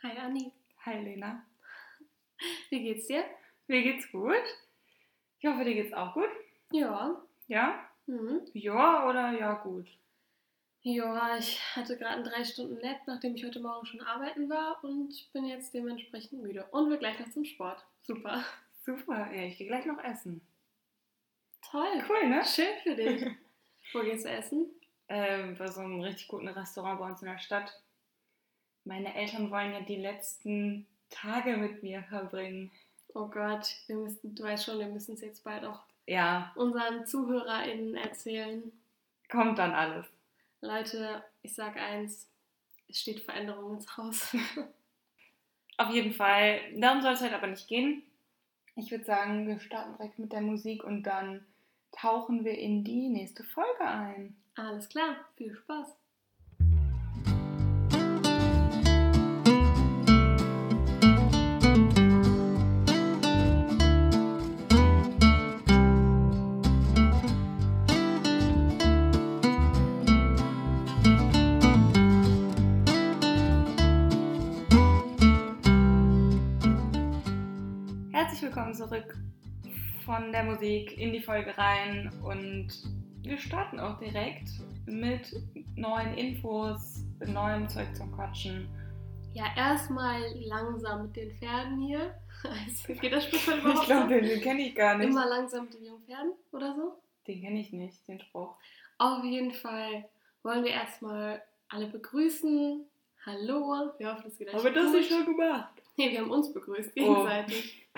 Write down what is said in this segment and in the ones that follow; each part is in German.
Hi Anni. Hi Lena. Wie geht's dir? Mir geht's gut. Ich hoffe, dir geht's auch gut. Ja. Ja? Mhm. Ja oder ja gut? Ja, ich hatte gerade einen drei Stunden Nap, nachdem ich heute Morgen schon arbeiten war und bin jetzt dementsprechend müde. Und will gleich noch zum Sport. Super. Super. Ja, ich gehe gleich noch essen. Toll. Cool, ne? Schön für dich. Wo gehst du essen? Ähm, bei so einem richtig guten Restaurant bei uns in der Stadt. Meine Eltern wollen ja die letzten Tage mit mir verbringen. Oh Gott, wir müssen, du weißt schon, wir müssen es jetzt bald auch Ja, unseren ZuhörerInnen erzählen. kommt dann alles. Leute, ich sag eins, es steht Veränderung ins Haus. Auf jeden Fall. Darum soll es halt aber nicht gehen. Ich würde sagen, wir starten direkt mit der Musik und dann tauchen wir in die nächste Folge ein. Alles klar, viel Spaß. Willkommen zurück von der Musik in die Folge rein und wir starten auch direkt mit neuen Infos, neuem Zeug zum Quatschen. Ja, erstmal langsam mit den Pferden hier. Also, geht das Sprichwort Ich überhaupt glaube, so? den, den kenne ich gar nicht. Immer langsam mit den jungen Pferden oder so? Den kenne ich nicht, den Spruch. Auf jeden Fall wollen wir erstmal alle begrüßen. Hallo, wir hoffen, es geht euch gut. schon gemacht. Nee, wir haben uns begrüßt, Oh.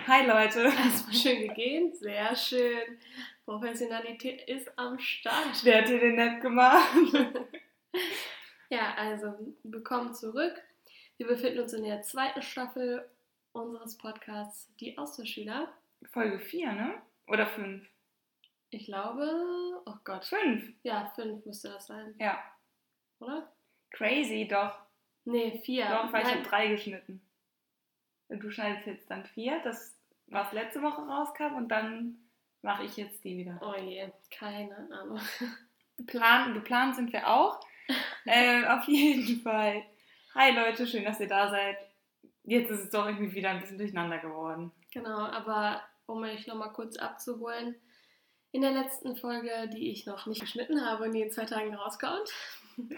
Hi Leute. Erstmal schön gegeben, sehr schön. Professionalität ist am Start. Wer hat dir den Nap gemacht? Ja, also willkommen zurück. Wir befinden uns in der zweiten Staffel unseres Podcasts Die Austauschschüler. Folge 4, ne? Oder 5? Ich glaube, oh Gott, 5. ja, fünf müsste das sein, Ja. oder? Crazy, doch. Nee, vier. Doch, weil ich habe drei geschnitten. Und du schneidest jetzt dann vier, das was letzte Woche rauskam und dann mache ich jetzt die wieder. Oh je, keine Ahnung. Plan, geplant sind wir auch. äh, auf jeden Fall. Hi Leute, schön, dass ihr da seid. Jetzt ist es doch irgendwie wieder ein bisschen durcheinander geworden. Genau, aber um euch nochmal kurz abzuholen, in der letzten Folge, die ich noch nicht geschnitten habe und die in zwei Tagen rauskommt,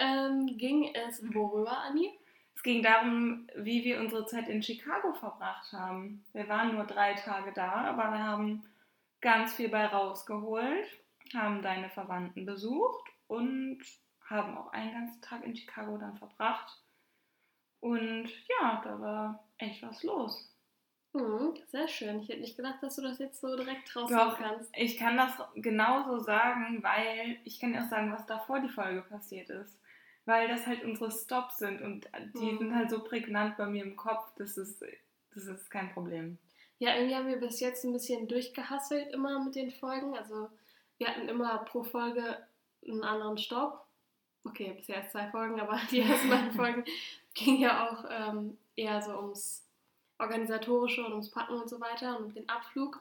ähm, ging es worüber, Anni? Es ging darum, wie wir unsere Zeit in Chicago verbracht haben. Wir waren nur drei Tage da, aber wir haben ganz viel bei rausgeholt, haben deine Verwandten besucht und haben auch einen ganzen Tag in Chicago dann verbracht. Und ja, da war echt was los. Mhm, sehr schön. Ich hätte nicht gedacht, dass du das jetzt so direkt raushauen kannst. ich kann das genauso sagen, weil ich kann dir auch sagen, was davor die Folge passiert ist. Weil das halt unsere Stops sind und die Mhm. sind halt so prägnant bei mir im Kopf, das ist, das ist kein Problem. Ja, irgendwie haben wir bis jetzt ein bisschen durchgehasselt immer mit den Folgen. Also wir hatten immer pro Folge einen anderen Stopp. Okay, bisher erst zwei Folgen, aber die ersten beiden Folgen gingen ja auch ähm, eher so ums Organisatorische und ums Packen und so weiter und um den Abflug.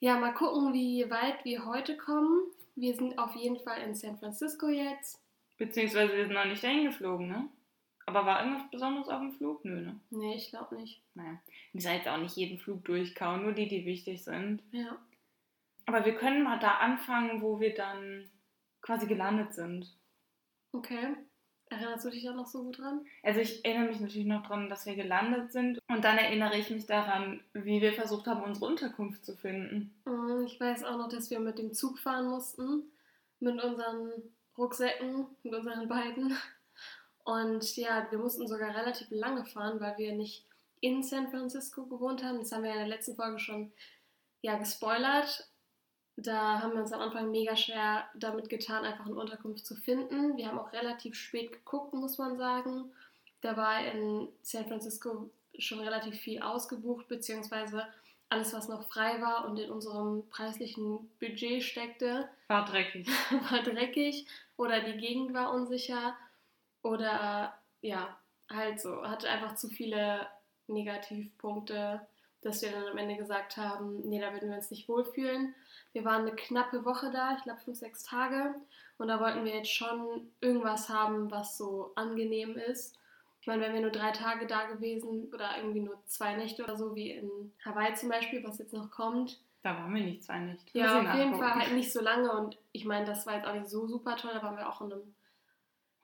Ja, mal gucken, wie weit wir heute kommen. Wir sind auf jeden Fall in San Francisco jetzt. Beziehungsweise wir sind noch nicht dahin geflogen, ne? Aber war irgendwas Besonderes auf dem Flug? Nö, ne? Nee, ich glaube nicht. Naja. Wir sollen jetzt auch nicht jeden Flug durchkauen, nur die, die wichtig sind. Ja. Aber wir können mal da anfangen, wo wir dann quasi gelandet sind. Okay. Erinnerst du dich da noch so gut dran? Also ich erinnere mich natürlich noch daran, dass wir gelandet sind. Und dann erinnere ich mich daran, wie wir versucht haben, unsere Unterkunft zu finden. Mm, Ich weiß auch noch, dass wir mit dem Zug fahren mussten, mit unseren Rucksäcken, mit unseren beiden. Und ja, wir mussten sogar relativ lange fahren, weil wir nicht in San Francisco gewohnt haben. Das haben wir in der letzten Folge schon ja, gespoilert. Da haben wir uns am Anfang mega schwer damit getan, einfach eine Unterkunft zu finden. Wir haben auch relativ spät geguckt, muss man sagen. Da war in San Francisco schon relativ viel ausgebucht, beziehungsweise alles, was noch frei war und in unserem preislichen Budget steckte, War dreckig. war dreckig oder die Gegend war unsicher oder ja, halt so, hatte einfach zu viele Negativpunkte, dass wir dann am Ende gesagt haben, nee, da würden wir uns nicht wohlfühlen. Wir waren eine knappe Woche da, ich glaube fünf, sechs Tage. Und da wollten wir jetzt schon irgendwas haben, was so angenehm ist. Ich meine, wenn wir nur drei Tage da gewesen oder irgendwie nur zwei Nächte oder so, wie in Hawaii zum Beispiel, was jetzt noch kommt. Da waren wir nicht zwei Nächte. Ja, auf jeden Fall halt nicht so lange und ich meine, das war jetzt auch nicht so super toll, da waren wir auch in einem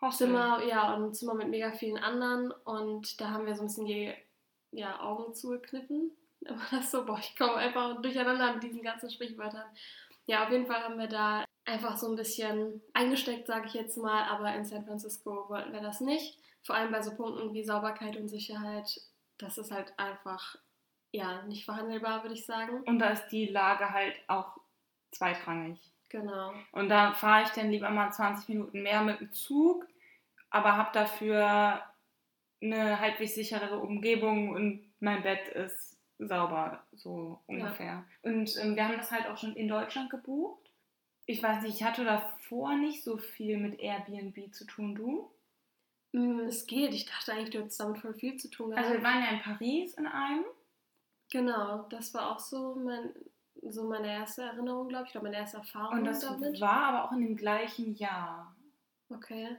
Hostel. Zimmer, ja, und ein Zimmer mit mega vielen anderen und da haben wir so ein bisschen die ja, Augen zugekniffen. War das so, boah, ich komme einfach durcheinander mit diesen ganzen Sprichwörtern. Ja, auf jeden Fall haben wir da einfach so ein bisschen eingesteckt, sage ich jetzt mal, aber in San Francisco wollten wir das nicht. Vor allem bei so Punkten wie Sauberkeit und Sicherheit, das ist halt einfach ja nicht verhandelbar, würde ich sagen. Und da ist die Lage halt auch zweitrangig. Genau. Und da fahre ich dann lieber mal 20 Minuten mehr mit dem Zug, aber habe dafür eine halbwegs sichere Umgebung und mein Bett ist sauber, so ungefähr. Ja. Und ähm, wir haben das halt auch schon in Deutschland gebucht. Ich weiß nicht, ich hatte davor nicht so viel mit Airbnb zu tun, du? Mm, es geht, ich dachte eigentlich, du hättest damit voll viel zu tun gehabt. Also wir waren ja in Paris in einem. Genau, das war auch so, mein, so meine erste Erinnerung, glaube ich, oder meine erste Erfahrung Und das damit. war aber auch in dem gleichen Jahr. Okay.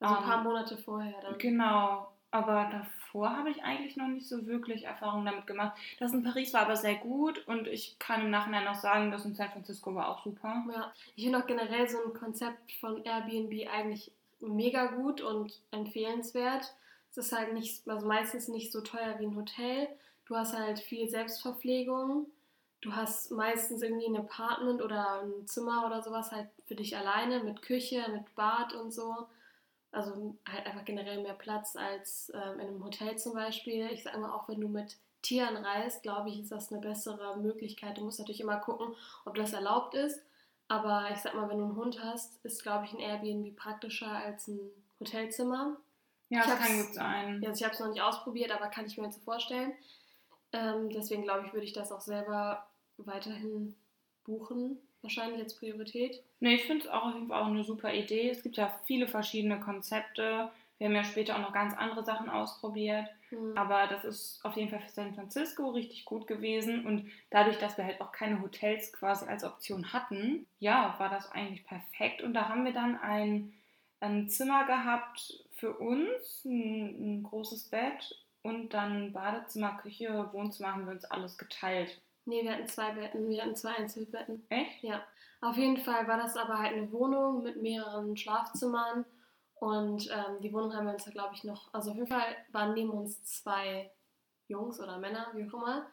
Also um, ein paar ähm, Monate vorher dann. Genau. Aber davor habe ich eigentlich noch nicht so wirklich Erfahrungen damit gemacht. Das in Paris war aber sehr gut und ich kann im Nachhinein auch sagen, das in San Francisco war auch super. Ja, ich finde auch generell so ein Konzept von Airbnb eigentlich mega gut und empfehlenswert. Es ist halt nicht, also meistens nicht so teuer wie ein Hotel. Du hast halt viel Selbstverpflegung. Du hast meistens irgendwie ein Apartment oder ein Zimmer oder sowas halt für dich alleine mit Küche, mit Bad und so. Also halt einfach generell mehr Platz als ähm, in einem Hotel zum Beispiel. Ich sage mal, auch wenn du mit Tieren reist, glaube ich, ist das eine bessere Möglichkeit. Du musst natürlich immer gucken, ob das erlaubt ist. Aber ich sag mal, wenn du einen Hund hast, ist, glaube ich, ein Airbnb praktischer als ein Hotelzimmer. Ja, ich das kann gut sein. Ja, also ich habe es noch nicht ausprobiert, aber kann ich mir jetzt so vorstellen. Ähm, deswegen glaube ich, würde ich das auch selber weiterhin buchen wahrscheinlich als Priorität. Nee, ich finde es auch auf jeden Fall auch eine super Idee. Es gibt ja viele verschiedene Konzepte. Wir haben ja später auch noch ganz andere Sachen ausprobiert. Mhm. Aber das ist auf jeden Fall für San Francisco richtig gut gewesen. Und dadurch, dass wir halt auch keine Hotels quasi als Option hatten, ja, war das eigentlich perfekt. Und da haben wir dann ein, ein Zimmer gehabt für uns, ein, ein großes Bett und dann Badezimmer, Küche, Wohnzimmer haben wir uns alles geteilt. Nee, wir hatten zwei Betten, wir hatten zwei Einzelbetten. Echt? Ja. Auf jeden Fall war das aber halt eine Wohnung mit mehreren Schlafzimmern. Und ähm, die Wohnung haben wir uns da, glaube ich, noch. Also auf jeden Fall waren neben uns zwei Jungs oder Männer, wie auch immer.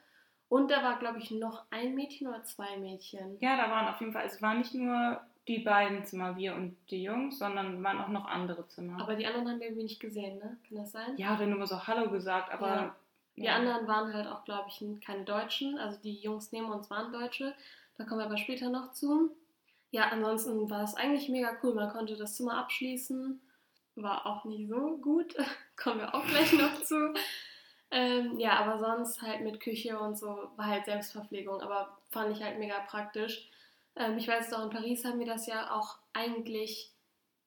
Und da war, glaube ich, noch ein Mädchen oder zwei Mädchen. Ja, da waren auf jeden Fall, es waren nicht nur die beiden Zimmer, wir und die Jungs, sondern waren auch noch andere Zimmer. Aber die anderen haben wir irgendwie nicht gesehen, ne? Kann das sein? Ja, oder nur so Hallo gesagt, aber ja. Die ja. anderen waren halt auch, glaube ich, keine Deutschen. Also die Jungs neben uns waren Deutsche. Da kommen wir aber später noch zu. Ja, ansonsten war es eigentlich mega cool. Man konnte das Zimmer abschließen. War auch nicht so gut. kommen wir auch gleich noch zu. Ähm, ja, aber sonst halt mit Küche und so war halt Selbstverpflegung. Aber fand ich halt mega praktisch. Ähm, ich weiß doch, in Paris haben wir das ja auch eigentlich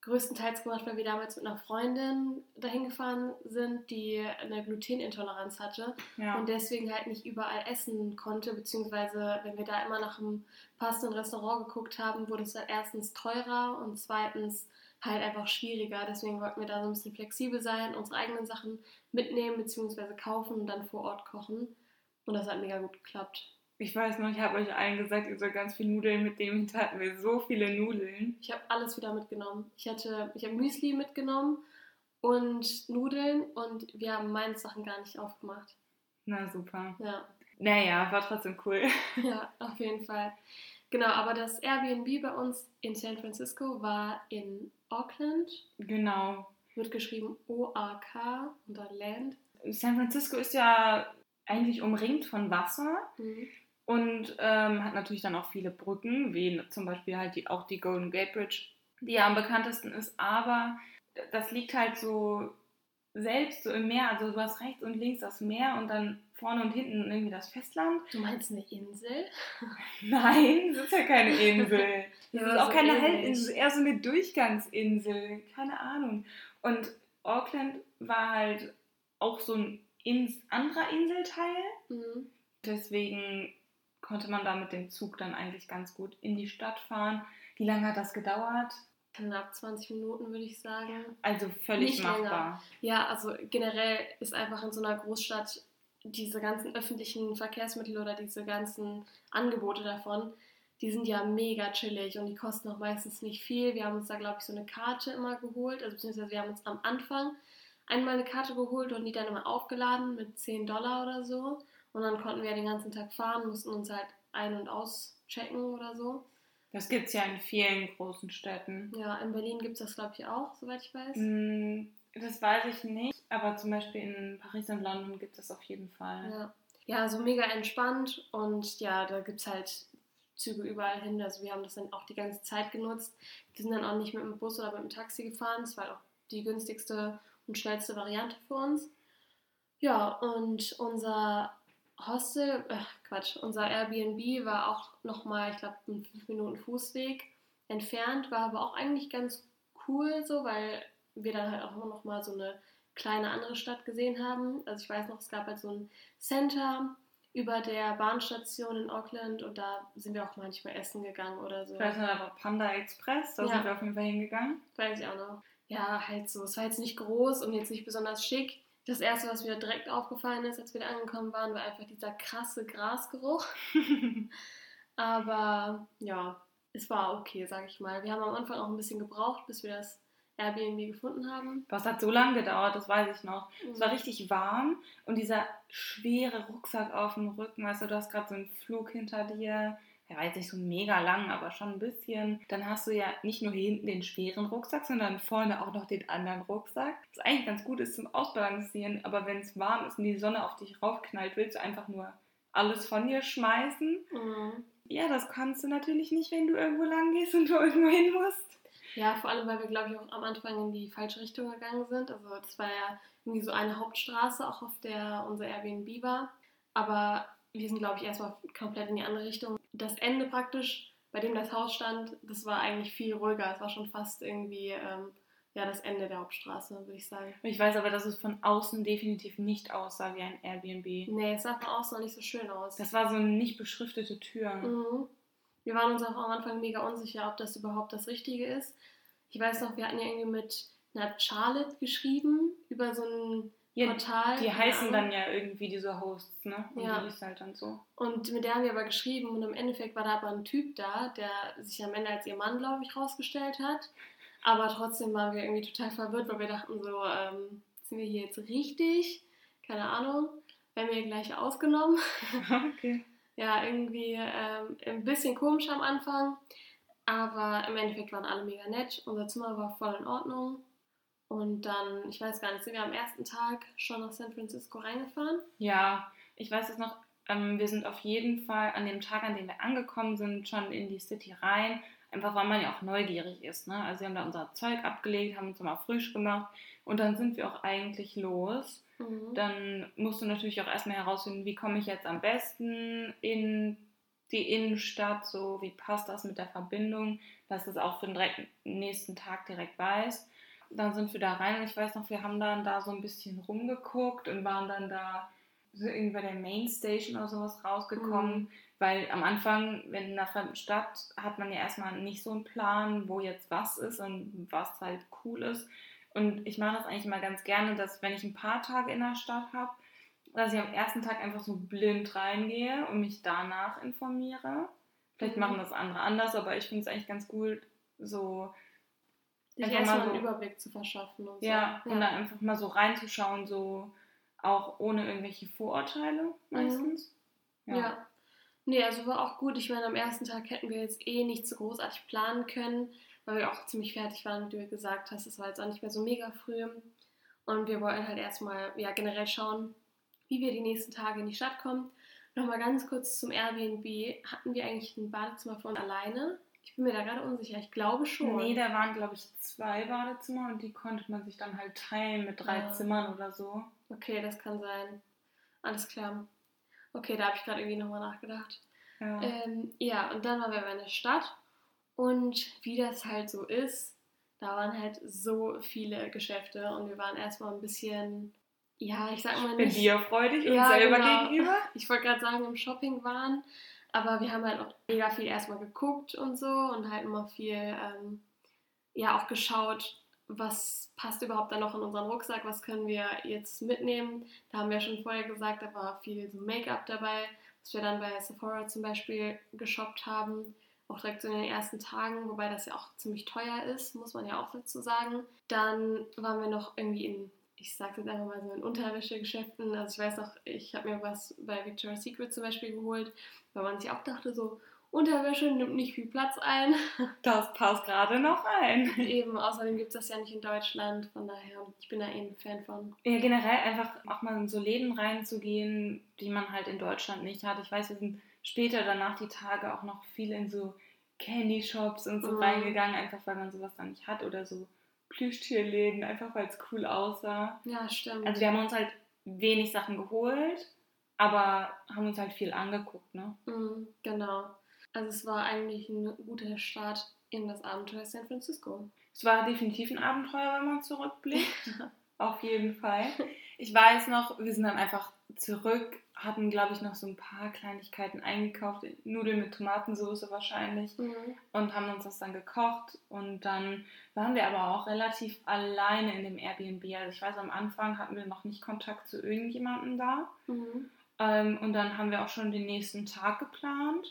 größtenteils gemacht, weil wir damals mit einer Freundin dahin gefahren sind, die eine Glutenintoleranz hatte ja. und deswegen halt nicht überall essen konnte, beziehungsweise wenn wir da immer nach einem passenden Restaurant geguckt haben, wurde es halt erstens teurer und zweitens halt einfach schwieriger. Deswegen wollten wir da so ein bisschen flexibel sein, unsere eigenen Sachen mitnehmen, beziehungsweise kaufen und dann vor Ort kochen. Und das hat mega gut geklappt. Ich weiß noch, ich habe euch allen gesagt, ihr sollt ganz viel Nudeln mitnehmen. Da hatten wir so viele Nudeln. Ich habe alles wieder mitgenommen. Ich hatte, ich habe Müsli mitgenommen und Nudeln und wir haben meine Sachen gar nicht aufgemacht. Na super. Ja. Naja, war trotzdem cool. Ja, auf jeden Fall. Genau, aber das Airbnb bei uns in San Francisco war in Auckland. Genau. Wird geschrieben O-A-K und dann Land. San Francisco ist ja eigentlich umringt von Wasser. Mhm und ähm, hat natürlich dann auch viele Brücken, wie zum Beispiel halt die, auch die Golden Gate Bridge, die ja am bekanntesten ist, aber das liegt halt so selbst so im Meer, also du hast rechts und links das Meer und dann vorne und hinten irgendwie das Festland. Du meinst eine Insel? Nein, das ist ja keine Insel. Das ja, ist auch so keine Halbinsel, eher so eine Durchgangsinsel, keine Ahnung. Und Auckland war halt auch so ein ins anderer Inselteil. Mhm. Deswegen konnte man da mit dem Zug dann eigentlich ganz gut in die Stadt fahren. Wie lange hat das gedauert? Knapp 20 Minuten, würde ich sagen. Also völlig Nicht machbar. länger. Ja, also generell ist einfach in so einer Großstadt diese ganzen öffentlichen Verkehrsmittel oder diese ganzen Angebote davon, die sind ja mega chillig und die kosten auch meistens nicht viel. Wir haben uns da, glaube ich, so eine Karte immer geholt, also beziehungsweise wir haben uns am Anfang einmal eine Karte geholt und die dann immer aufgeladen mit 10 Dollar oder so. Und dann konnten wir den ganzen Tag fahren, mussten uns halt ein- und auschecken oder so. Das gibt es ja in vielen großen Städten. Ja, in Berlin gibt es das, glaube ich, auch, soweit ich weiß. Mm, Das weiß ich nicht, aber zum Beispiel in Paris und London gibt es auf jeden Fall. Ja. ja, so mega entspannt und ja, da gibt es halt Züge überall hin. Also wir haben das dann auch die ganze Zeit genutzt. Wir sind dann auch nicht mit dem Bus oder mit dem Taxi gefahren. Das war auch die günstigste und schnellste Variante für uns. Ja, und unser Hostel, äh, Quatsch, unser Airbnb war auch nochmal, ich glaube, einen 5 Minuten Fußweg entfernt, war aber auch eigentlich ganz cool so, weil wir dann halt auch noch mal so eine kleine andere Stadt gesehen haben. Also ich weiß noch, es gab halt so ein Center über der Bahnstation in Auckland und da sind wir auch manchmal essen gegangen oder so. Ich weiß noch, Panda Express, da Ja. sind wir auf jeden Fall hingegangen. Weiß ich auch noch. Ja, halt so. Es war jetzt nicht groß und jetzt nicht besonders schick. Das erste, was mir direkt aufgefallen ist, als wir da angekommen waren, war einfach dieser krasse Grasgeruch. Aber ja, es war okay, sag ich mal. Wir haben am Anfang auch ein bisschen gebraucht, bis wir das Airbnb gefunden haben. Was hat so lange gedauert, das weiß ich noch. Es Mhm. war richtig warm und dieser schwere Rucksack auf dem Rücken, weißt du, du hast gerade so einen Flug hinter dir. War jetzt nicht so mega lang, aber schon ein bisschen. Dann hast du ja nicht nur hier hinten den schweren Rucksack, sondern vorne auch noch den anderen Rucksack. Was eigentlich ganz gut ist zum Ausbalancieren, aber wenn es warm ist und die Sonne auf dich raufknallt, willst du einfach nur alles von dir schmeißen. Mhm. Ja, das kannst du natürlich nicht, wenn du irgendwo lang gehst und du irgendwo hin musst. Ja, vor allem, weil wir, glaube ich, auch am Anfang in die falsche Richtung gegangen sind. Also das war ja irgendwie so eine Hauptstraße, auch auf der unser Airbnb war. Aber wir sind, glaube ich, erstmal komplett in die andere Richtung. Das Ende praktisch, bei dem das Haus stand, das war eigentlich viel ruhiger. Es war schon fast irgendwie ähm, ja, das Ende der Hauptstraße, würde ich sagen. Ich weiß aber, dass es von außen definitiv nicht aussah wie ein Airbnb. Nee, es sah von außen noch nicht so schön aus. Das war so eine nicht beschriftete Tür. Mhm. Wir waren uns auch am Anfang mega unsicher, ob das überhaupt das Richtige ist. Ich weiß noch, wir hatten ja irgendwie mit einer Charlotte geschrieben über so ein Ja, Portal. Die heißen dann ja irgendwie diese Hosts, ne? Und Ja. die ist halt dann so. Und mit der haben wir aber geschrieben und im Endeffekt war da aber ein Typ da, der sich am Ende als ihr Mann, glaube ich, rausgestellt hat. Aber trotzdem waren wir irgendwie total verwirrt, weil wir dachten so, ähm, sind wir hier jetzt richtig? Keine Ahnung. Werden wir gleich ausgenommen? okay. ja, irgendwie ähm, ein bisschen komisch am Anfang. Aber im Endeffekt waren alle mega nett. Unser Zimmer war voll in Ordnung. Und dann, ich weiß gar nicht, sind wir am ersten Tag schon nach San Francisco reingefahren? Ja, ich weiß es noch. Ähm, wir sind auf jeden Fall an dem Tag, an dem wir angekommen sind, schon in die City rein. Einfach weil man ja auch neugierig ist. Ne? Also wir haben da unser Zeug abgelegt, haben uns mal frisch gemacht und dann sind wir auch eigentlich los. Mhm. Dann musst du natürlich auch erstmal herausfinden, wie komme ich jetzt am besten in die Innenstadt, so wie passt das mit der Verbindung, dass du es auch für den nächsten Tag direkt weißt. Dann sind wir da rein und ich weiß noch, wir haben dann da so ein bisschen rumgeguckt und waren dann da so irgendwie bei der Main Station oder sowas rausgekommen, Mhm. weil am Anfang, wenn in einer fremden Stadt, hat man ja erstmal nicht so einen Plan, wo jetzt was ist und was halt cool ist. Und ich mache das eigentlich immer ganz gerne, dass wenn ich ein paar Tage in der Stadt habe, dass ich am ersten Tag einfach so blind reingehe und mich danach informiere. Vielleicht Mhm. machen das andere anders, aber ich finde es eigentlich ganz cool, so Sich einfach erstmal mal einen so- Überblick zu verschaffen und so. ja, und dann einfach mal so reinzuschauen, so auch ohne irgendwelche Vorurteile meistens. Ja. Nee, also war auch gut. Ich meine, am ersten Tag hätten wir jetzt eh nicht so großartig planen können, weil wir auch ziemlich fertig waren, wie du gesagt hast. Es war jetzt auch nicht mehr so mega früh. Und wir wollten halt erstmal ja, generell schauen, wie wir die nächsten Tage in die Stadt kommen. Nochmal ganz kurz zum Airbnb. Hatten wir eigentlich ein Badezimmer uns alleine? Ich bin mir da gerade unsicher. Ich glaube schon. Nee, da waren, glaube ich, zwei Badezimmer und die konnte man sich dann halt teilen mit drei Ah. Zimmern oder so. Okay, das kann sein. Alles klar. Okay, da habe ich gerade irgendwie nochmal nachgedacht. Ja. Ähm, ja, und dann waren wir in der Stadt und wie das halt so ist, da waren halt so viele Geschäfte und wir waren erstmal ein bisschen, ja, ich sag mal Bin nicht, dir freudig und Ja, selber genau. gegenüber. ich wollte gerade sagen, im Shopping waren, aber wir haben halt auch mega viel erstmal geguckt und so und halt immer viel, ähm, ja auch geschaut, was passt überhaupt dann noch in unseren Rucksack, was können wir jetzt mitnehmen. Da haben wir schon vorher gesagt, da war viel so Make-up dabei, was wir dann bei Sephora zum Beispiel geshoppt haben. Auch direkt so in den ersten Tagen, wobei das ja auch ziemlich teuer ist, muss man ja auch dazu sagen. Dann waren wir noch irgendwie in, ich sage jetzt einfach mal so in Unterwäschegeschäften. Also ich weiß noch, ich habe mir was bei Victoria's Secret zum Beispiel geholt, weil man sich auch dachte so, Unterwäsche nimmt nicht viel Platz ein. Das passt gerade noch ein. Eben, außerdem gibt es das ja nicht in Deutschland, von daher, ich bin da eh ein Fan von. Ja, generell einfach auch mal in so Läden reinzugehen, die man halt in Deutschland nicht hat. Ich weiß, wir sind später danach die Tage auch noch viel in so Candy Shops und so mhm. reingegangen, einfach weil man sowas dann nicht hat oder so Plüschtierläden, einfach weil es cool aussah. Ja, stimmt. Also wir haben uns halt wenig Sachen geholt, aber haben uns halt viel angeguckt, ne? Mhm, genau. Also es war eigentlich ein guter Start in das Abenteuer San Francisco. Es war definitiv ein Abenteuer, wenn man zurückblickt. Auf jeden Fall. Ich weiß noch, wir sind dann einfach zurück, hatten, glaube ich, noch so ein paar Kleinigkeiten eingekauft, Nudeln mit Tomatensauce wahrscheinlich, mhm. und haben uns das dann gekocht. Und dann waren wir aber auch relativ alleine in dem Airbnb. Also ich weiß, am Anfang hatten wir noch nicht Kontakt zu irgendjemandem da. Mhm. Ähm, und dann haben wir auch schon den nächsten Tag geplant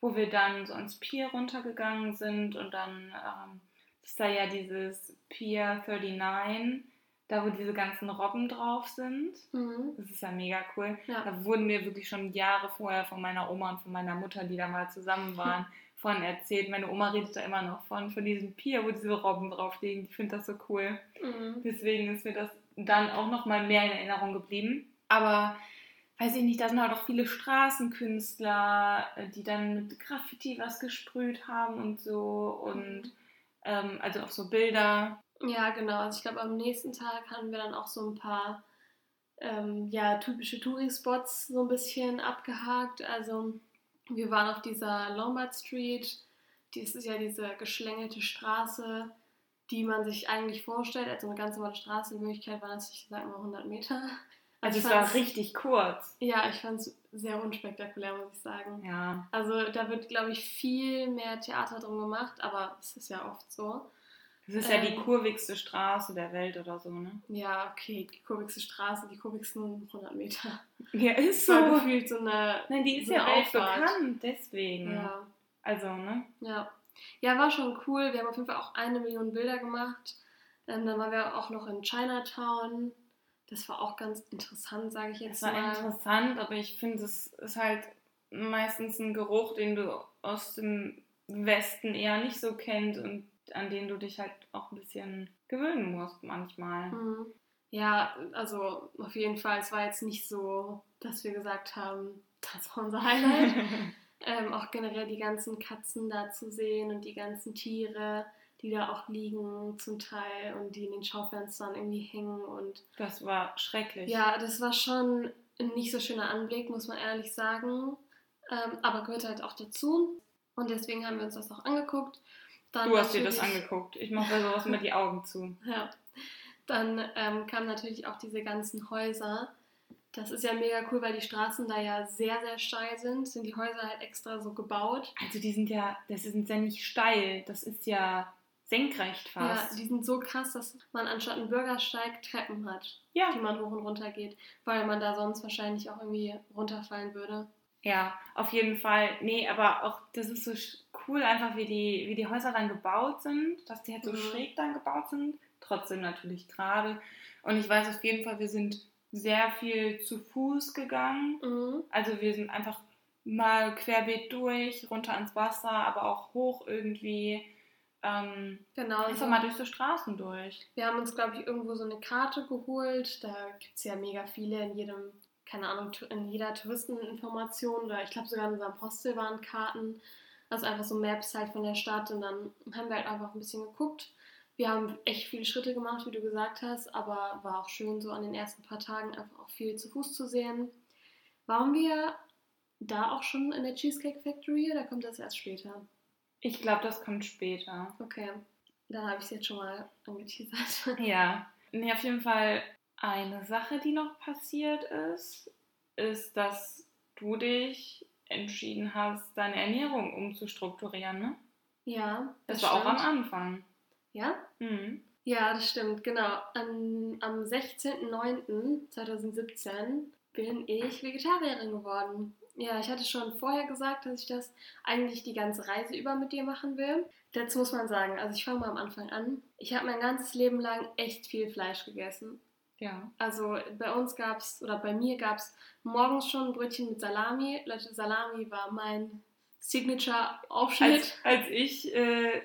wo wir dann so ans Pier runtergegangen sind und dann ähm, ist da ja dieses Pier 39, da wo diese ganzen Robben drauf sind. Mhm. Das ist ja mega cool. Ja. Da wurden mir wirklich schon Jahre vorher von meiner Oma und von meiner Mutter, die da mal zusammen waren, von erzählt. Meine Oma redet da immer noch von, von diesem Pier, wo diese Robben drauf liegen. Ich finde das so cool. Mhm. Deswegen ist mir das dann auch noch mal mehr in Erinnerung geblieben. Aber weiß ich nicht, da sind halt auch viele Straßenkünstler, äh, die dann mit Graffiti was gesprüht haben und so und mhm. ähm, also auch so Bilder. Ja, genau. Also ich glaube, am nächsten Tag hatten wir dann auch so ein paar ähm, ja, typische Touri-Spots so ein bisschen abgehakt. Also wir waren auf dieser Lombard Street. Das ist ja diese geschlängelte Straße, die man sich eigentlich vorstellt, als eine ganz normale Straße. In Wirklichkeit waren das, ich sag mal, 100 Meter. Also es war richtig kurz. Ja, ich fand es sehr unspektakulär, muss ich sagen. Ja. Also da wird, glaube ich, viel mehr Theater drum gemacht, aber es ist ja oft so. Es ist ähm, ja die ähm, kurvigste Straße der Welt oder so, ne? Ja, okay, die kurvigste Straße, die kurvigsten 100 Meter. Ja, ist so. War gefühlt so eine Nein, die ist so ja auch bekannt, deswegen. Ja. Also, ne? Ja. Ja, war schon cool. Wir haben auf jeden Fall auch eine Million Bilder gemacht. Ähm, dann waren wir auch noch in Chinatown. Das war auch ganz interessant, sage ich jetzt mal. Das war mal. interessant, aber ich finde, es ist halt meistens ein Geruch, den du aus dem Westen eher nicht so kennst und an den du dich halt auch ein bisschen gewöhnen musst manchmal. Mhm. Ja, also auf jeden Fall, es war jetzt nicht so, dass wir gesagt haben, das war unser Highlight. ähm, auch generell die ganzen Katzen da zu sehen und die ganzen Tiere die da auch liegen zum Teil und die in den Schaufenstern irgendwie hängen und das war schrecklich. Ja, das war schon ein nicht so schöner Anblick, muss man ehrlich sagen, ähm, aber gehört halt auch dazu und deswegen haben wir uns das auch angeguckt. Dann du hast dir das angeguckt. Ich mache bei sowas mit die Augen zu. Ja. Dann ähm, kamen natürlich auch diese ganzen Häuser. Das ist ja mega cool, weil die Straßen da ja sehr, sehr steil sind. Sind die Häuser halt extra so gebaut. Also die sind ja, das sind ja nicht steil. Das ist ja senkrecht fast. Ja, die sind so krass, dass man anstatt einen Bürgersteig Treppen hat, ja. die man hoch und runter geht, weil man da sonst wahrscheinlich auch irgendwie runterfallen würde. Ja, auf jeden Fall. Nee, aber auch das ist so cool, einfach wie die, wie die Häuser dann gebaut sind, dass die halt so mhm. schräg dann gebaut sind, trotzdem natürlich gerade. Und ich weiß auf jeden Fall, wir sind sehr viel zu Fuß gegangen. Mhm. Also wir sind einfach mal querbeet durch, runter ans Wasser, aber auch hoch irgendwie ähm, genau. Einfach so. mal durch so Straßen durch. Wir haben uns, glaube ich, irgendwo so eine Karte geholt. Da gibt es ja mega viele in jedem, keine Ahnung, in jeder Touristeninformation oder ich glaube sogar in unserem Hostel waren Karten. Also einfach so Maps halt von der Stadt und dann haben wir halt einfach ein bisschen geguckt. Wir haben echt viele Schritte gemacht, wie du gesagt hast, aber war auch schön, so an den ersten paar Tagen einfach auch viel zu Fuß zu sehen. Waren wir da auch schon in der Cheesecake Factory oder kommt das erst später? Ich glaube, das kommt später. Okay, dann habe ich es jetzt schon mal angeteasert. Ja, nee, auf jeden Fall eine Sache, die noch passiert ist, ist, dass du dich entschieden hast, deine Ernährung umzustrukturieren, ne? Ja. Das, das war stimmt. auch am Anfang. Ja? Mhm. Ja, das stimmt, genau. An, am 16.09.2017 bin ich Vegetarierin geworden. Ja, ich hatte schon vorher gesagt, dass ich das eigentlich die ganze Reise über mit dir machen will. Dazu muss man sagen, also ich fange mal am Anfang an. Ich habe mein ganzes Leben lang echt viel Fleisch gegessen. Ja. Also bei uns gab es, oder bei mir gab es morgens schon ein Brötchen mit Salami. Leute, Salami war mein Signature-Aufschnitt. Als, als ich, äh,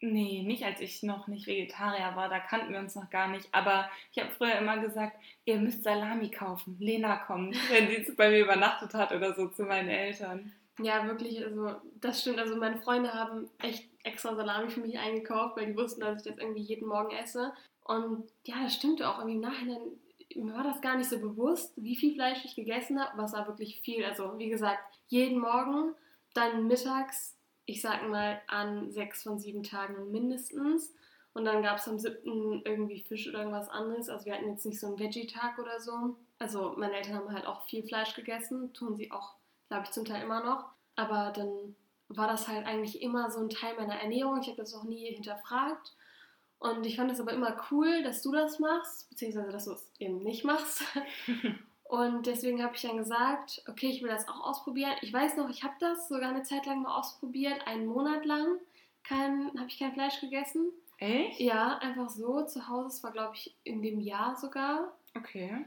nee, nicht als ich noch nicht Vegetarier war, da kannten wir uns noch gar nicht. Aber ich habe früher immer gesagt, ihr müsst Salami kaufen. Lena kommt, wenn sie bei mir übernachtet hat oder so zu meinen Eltern. Ja, wirklich, also das stimmt. Also meine Freunde haben echt extra Salami für mich eingekauft, weil die wussten, dass ich das irgendwie jeden Morgen esse. Und ja, das stimmte auch. Irgendwie im Nachhinein mir war das gar nicht so bewusst, wie viel Fleisch ich gegessen habe, was war wirklich viel. Also wie gesagt, jeden Morgen, dann mittags, ich sag mal an sechs von sieben Tagen mindestens. Und dann gab es am siebten irgendwie Fisch oder irgendwas anderes. Also wir hatten jetzt nicht so einen Veggie-Tag oder so. Also meine Eltern haben halt auch viel Fleisch gegessen, tun sie auch, glaube ich, zum Teil immer noch. Aber dann war das halt eigentlich immer so ein Teil meiner Ernährung. Ich habe das auch nie hinterfragt. Und ich fand es aber immer cool, dass du das machst, beziehungsweise dass du es eben nicht machst. Und deswegen habe ich dann gesagt, okay, ich will das auch ausprobieren. Ich weiß noch, ich habe das sogar eine Zeit lang mal ausprobiert, einen Monat lang habe ich kein Fleisch gegessen. Echt? Ja, einfach so zu Hause. Es war, glaube ich, in dem Jahr sogar. Okay.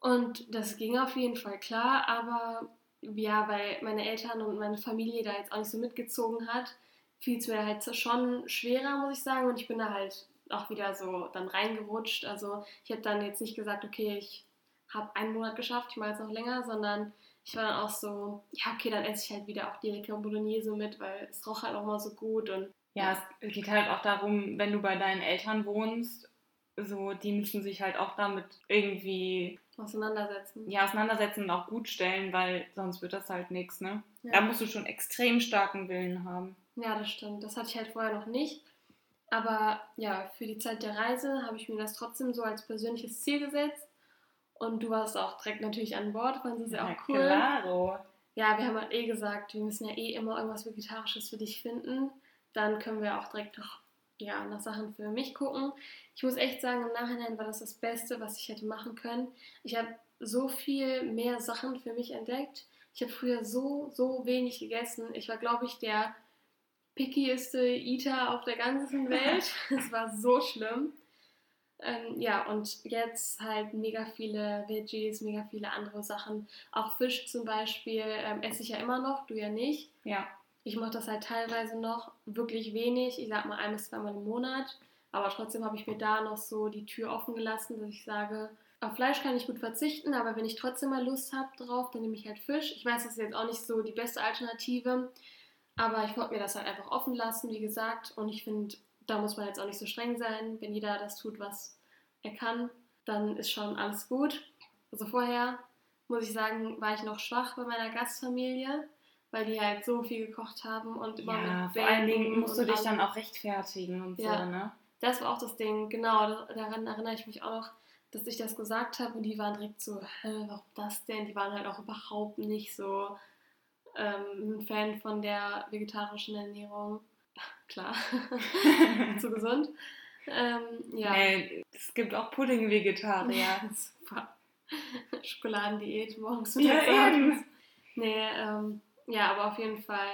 Und das ging auf jeden Fall klar, aber ja, weil meine Eltern und meine Familie da jetzt auch nicht so mitgezogen hat, fiel es mir halt schon schwerer, muss ich sagen. Und ich bin da halt auch wieder so dann reingerutscht. Also ich habe dann jetzt nicht gesagt, okay, ich habe einen Monat geschafft, ich mache jetzt noch länger, sondern ich war dann auch so, ja, okay, dann esse ich halt wieder auch die leckere Bolognese mit, weil es roch halt auch mal so gut und ja, es geht halt auch darum, wenn du bei deinen Eltern wohnst, so, die müssen sich halt auch damit irgendwie auseinandersetzen. Ja, auseinandersetzen und auch gut stellen, weil sonst wird das halt nichts, ne? Ja. Da musst du schon extrem starken Willen haben. Ja, das stimmt. Das hatte ich halt vorher noch nicht. Aber ja, für die Zeit der Reise habe ich mir das trotzdem so als persönliches Ziel gesetzt. Und du warst auch direkt natürlich an Bord, fand es ja auch cool. Claro. Ja, wir haben halt eh gesagt, wir müssen ja eh immer irgendwas Vegetarisches für dich finden. Dann können wir auch direkt noch ja, nach Sachen für mich gucken. Ich muss echt sagen, im Nachhinein war das das Beste, was ich hätte machen können. Ich habe so viel mehr Sachen für mich entdeckt. Ich habe früher so, so wenig gegessen. Ich war, glaube ich, der pickieste Eater auf der ganzen Welt. Es war so schlimm. Ähm, ja, und jetzt halt mega viele Veggies, mega viele andere Sachen. Auch Fisch zum Beispiel ähm, esse ich ja immer noch, du ja nicht. Ja. Ich mache das halt teilweise noch wirklich wenig. Ich sag mal ein bis zweimal im Monat. Aber trotzdem habe ich mir da noch so die Tür offen gelassen, dass ich sage, auf Fleisch kann ich gut verzichten, aber wenn ich trotzdem mal Lust habe drauf, dann nehme ich halt Fisch. Ich weiß, das ist jetzt auch nicht so die beste Alternative, aber ich wollte mir das halt einfach offen lassen, wie gesagt. Und ich finde, da muss man jetzt auch nicht so streng sein. Wenn jeder das tut, was er kann, dann ist schon alles gut. Also vorher, muss ich sagen, war ich noch schwach bei meiner Gastfamilie, weil die halt so viel gekocht haben und immer Ja, mit vor allen Dingen musst du dich dann auch rechtfertigen und Ja. so, ne? Das war auch das Ding, genau, da- daran erinnere ich mich auch noch, dass ich das gesagt habe und die waren direkt so, Hä, warum das denn? Die waren halt auch überhaupt nicht so ähm, ein Fan von der vegetarischen Ernährung. Klar, zu gesund. Ähm, ja. Nee, es gibt auch Pudding-Vegetarier. Super. Schokoladendiät morgens, Ja, mittags, eben. abends. Nee, ähm, ja, aber auf jeden Fall,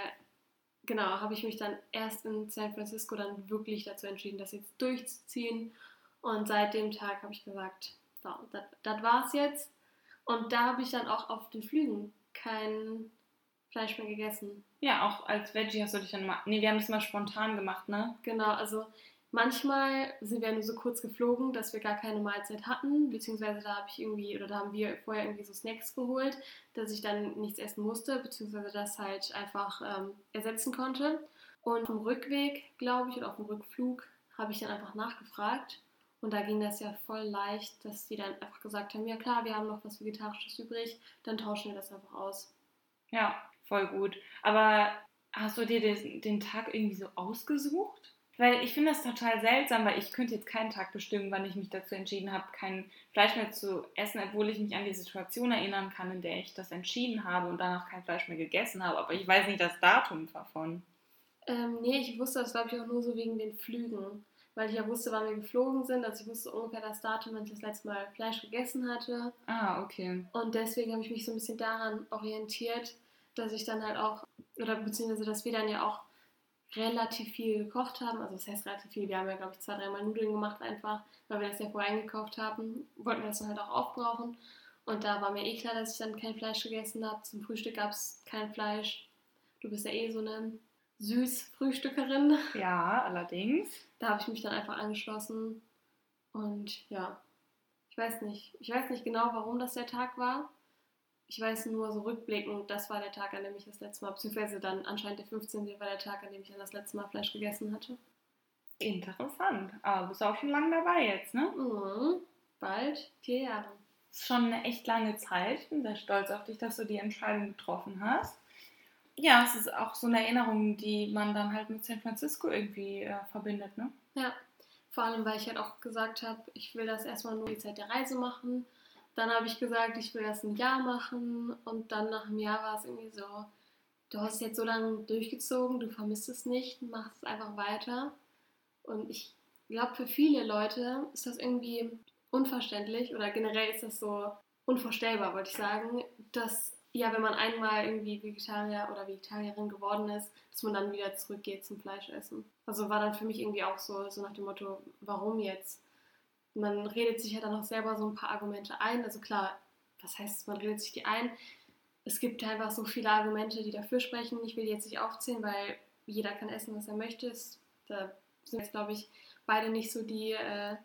genau, habe ich mich dann erst in San Francisco dann wirklich dazu entschieden, das jetzt durchzuziehen. Und seit dem Tag habe ich gesagt, so, das war's jetzt. Und da habe ich dann auch auf den Flügen kein Fleisch mehr gegessen. Ja, auch als Veggie hast du dich dann mal. Nee, wir haben das mal spontan gemacht, ne? Genau, also manchmal sind wir nur so kurz geflogen, dass wir gar keine Mahlzeit hatten, beziehungsweise da habe ich irgendwie, oder da haben wir vorher irgendwie so Snacks geholt, dass ich dann nichts essen musste, beziehungsweise das halt einfach ähm, ersetzen konnte. Und auf dem Rückweg, glaube ich, oder auf dem Rückflug, habe ich dann einfach nachgefragt. Und da ging das ja voll leicht, dass die dann einfach gesagt haben, ja klar, wir haben noch was Vegetarisches übrig, dann tauschen wir das einfach aus. Ja, voll gut. Aber hast du dir den, den Tag irgendwie so ausgesucht? Weil ich finde das total seltsam, weil ich könnte jetzt keinen Tag bestimmen, wann ich mich dazu entschieden habe, kein Fleisch mehr zu essen, obwohl ich mich an die Situation erinnern kann, in der ich das entschieden habe und danach kein Fleisch mehr gegessen habe. Aber ich weiß nicht das Datum davon. Ähm, nee, ich wusste das, glaube ich, auch nur so wegen den Flügen. weil ich ja wusste, wann wir geflogen sind. Also ich wusste ungefähr das Datum, wenn ich das letzte Mal Fleisch gegessen hatte. Ah, okay. Und deswegen habe ich mich so ein bisschen daran orientiert, dass ich dann halt auch, oder beziehungsweise dass wir dann ja auch relativ viel gekocht haben. Also das heißt relativ viel, wir haben ja glaube ich zwei, dreimal Nudeln gemacht einfach, weil wir das ja vorher eingekauft haben, wollten wir das dann halt auch aufbrauchen. Und da war mir eh klar, dass ich dann kein Fleisch gegessen habe. Zum Frühstück gab es kein Fleisch. Du bist ja eh so eine Süßfrühstückerin. Ja, allerdings. Da habe ich mich dann einfach angeschlossen. Und ja, ich weiß nicht. Ich weiß nicht genau, warum das der Tag war. Ich weiß nur so rückblickend, das war der Tag, an dem ich das letzte Mal, beziehungsweise dann anscheinend der 15. war der Tag, an dem ich dann das letzte Mal Fleisch gegessen hatte. Interessant. Aber du bist auch schon lange dabei jetzt, ne? Mhm. Bald vier Jahre. Das ist schon eine echt lange Zeit. Ich bin sehr stolz auf dich, dass du die Entscheidung getroffen hast. Ja, es ist auch so eine Erinnerung, die man dann halt mit San Francisco irgendwie äh, verbindet, ne? Ja, vor allem, weil ich halt auch gesagt habe, ich will das erstmal nur die Zeit der Reise machen. Dann habe ich gesagt, ich will das ein Jahr machen. Und dann nach einem Jahr war es irgendwie so, du hast jetzt so lange durchgezogen, du vermisst es nicht, machst es einfach weiter. Und ich glaube, für viele Leute ist das irgendwie unverständlich oder generell ist das so unvorstellbar, wollte ich sagen, dass ja, wenn man einmal irgendwie Vegetarier oder Vegetarierin geworden ist, dass man dann wieder zurückgeht zum Fleischessen. Also war dann für mich irgendwie auch so, so nach dem Motto, warum jetzt? Man redet sich ja dann auch selber so ein paar Argumente ein. Also klar, was heißt, man redet sich die ein? Es gibt einfach so viele Argumente, die dafür sprechen. Ich will die jetzt nicht aufzählen, weil jeder kann essen, was er möchte. Da sind jetzt, glaube ich, beide nicht so die äh,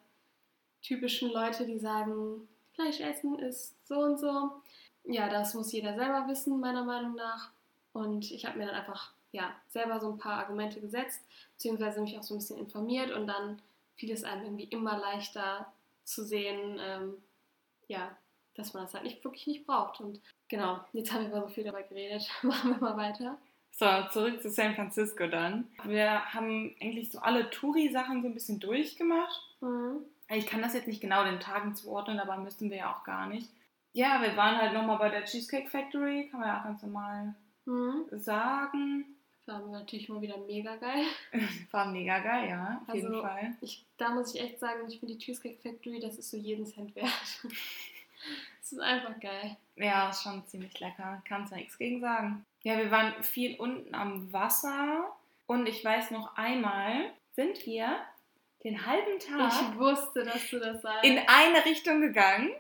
typischen Leute, die sagen, Fleisch essen ist so und so ja, das muss jeder selber wissen, meiner Meinung nach. Und ich habe mir dann einfach ja, selber so ein paar Argumente gesetzt, beziehungsweise mich auch so ein bisschen informiert und dann fiel es einem irgendwie immer leichter zu sehen, ähm, ja, dass man das halt nicht wirklich nicht braucht. Und genau, jetzt haben wir aber so viel dabei geredet. Machen wir mal weiter. So, zurück zu San Francisco dann. Wir haben eigentlich so alle Touri-Sachen so ein bisschen durchgemacht. Mhm. Ich kann das jetzt nicht genau den Tagen zuordnen, aber müssten wir ja auch gar nicht. Ja, wir waren halt nochmal bei der Cheesecake Factory, kann man ja auch ganz normal mhm. sagen. War natürlich mal wieder mega geil. War mega geil, ja, auf also, jeden Fall. Ich, da muss ich echt sagen, ich finde die Cheesecake Factory, das ist so jeden Cent wert. das ist einfach geil. Ja, ist schon ziemlich lecker. Kannst du nichts gegen sagen. Ja, wir waren viel unten am Wasser und ich weiß noch einmal sind wir den halben Tag. Ich wusste, dass du das sagst. In eine Richtung gegangen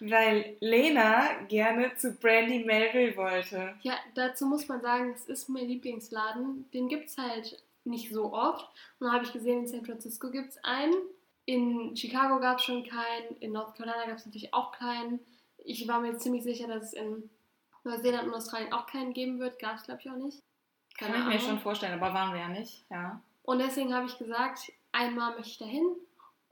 weil Lena gerne zu Brandy Melville wollte. Ja, dazu muss man sagen, es ist mein Lieblingsladen. Den gibt es halt nicht so oft. Und dann habe ich gesehen, in San Francisco gibt es einen. In Chicago gab es schon keinen. In North Carolina gab es natürlich auch keinen. Ich war mir ziemlich sicher, dass es in Neuseeland und Australien auch keinen geben wird. Gab es, glaube ich, auch nicht. Keine Kann ich mir schon vorstellen, aber waren wir ja nicht. Ja. Und deswegen habe ich gesagt, einmal möchte ich dahin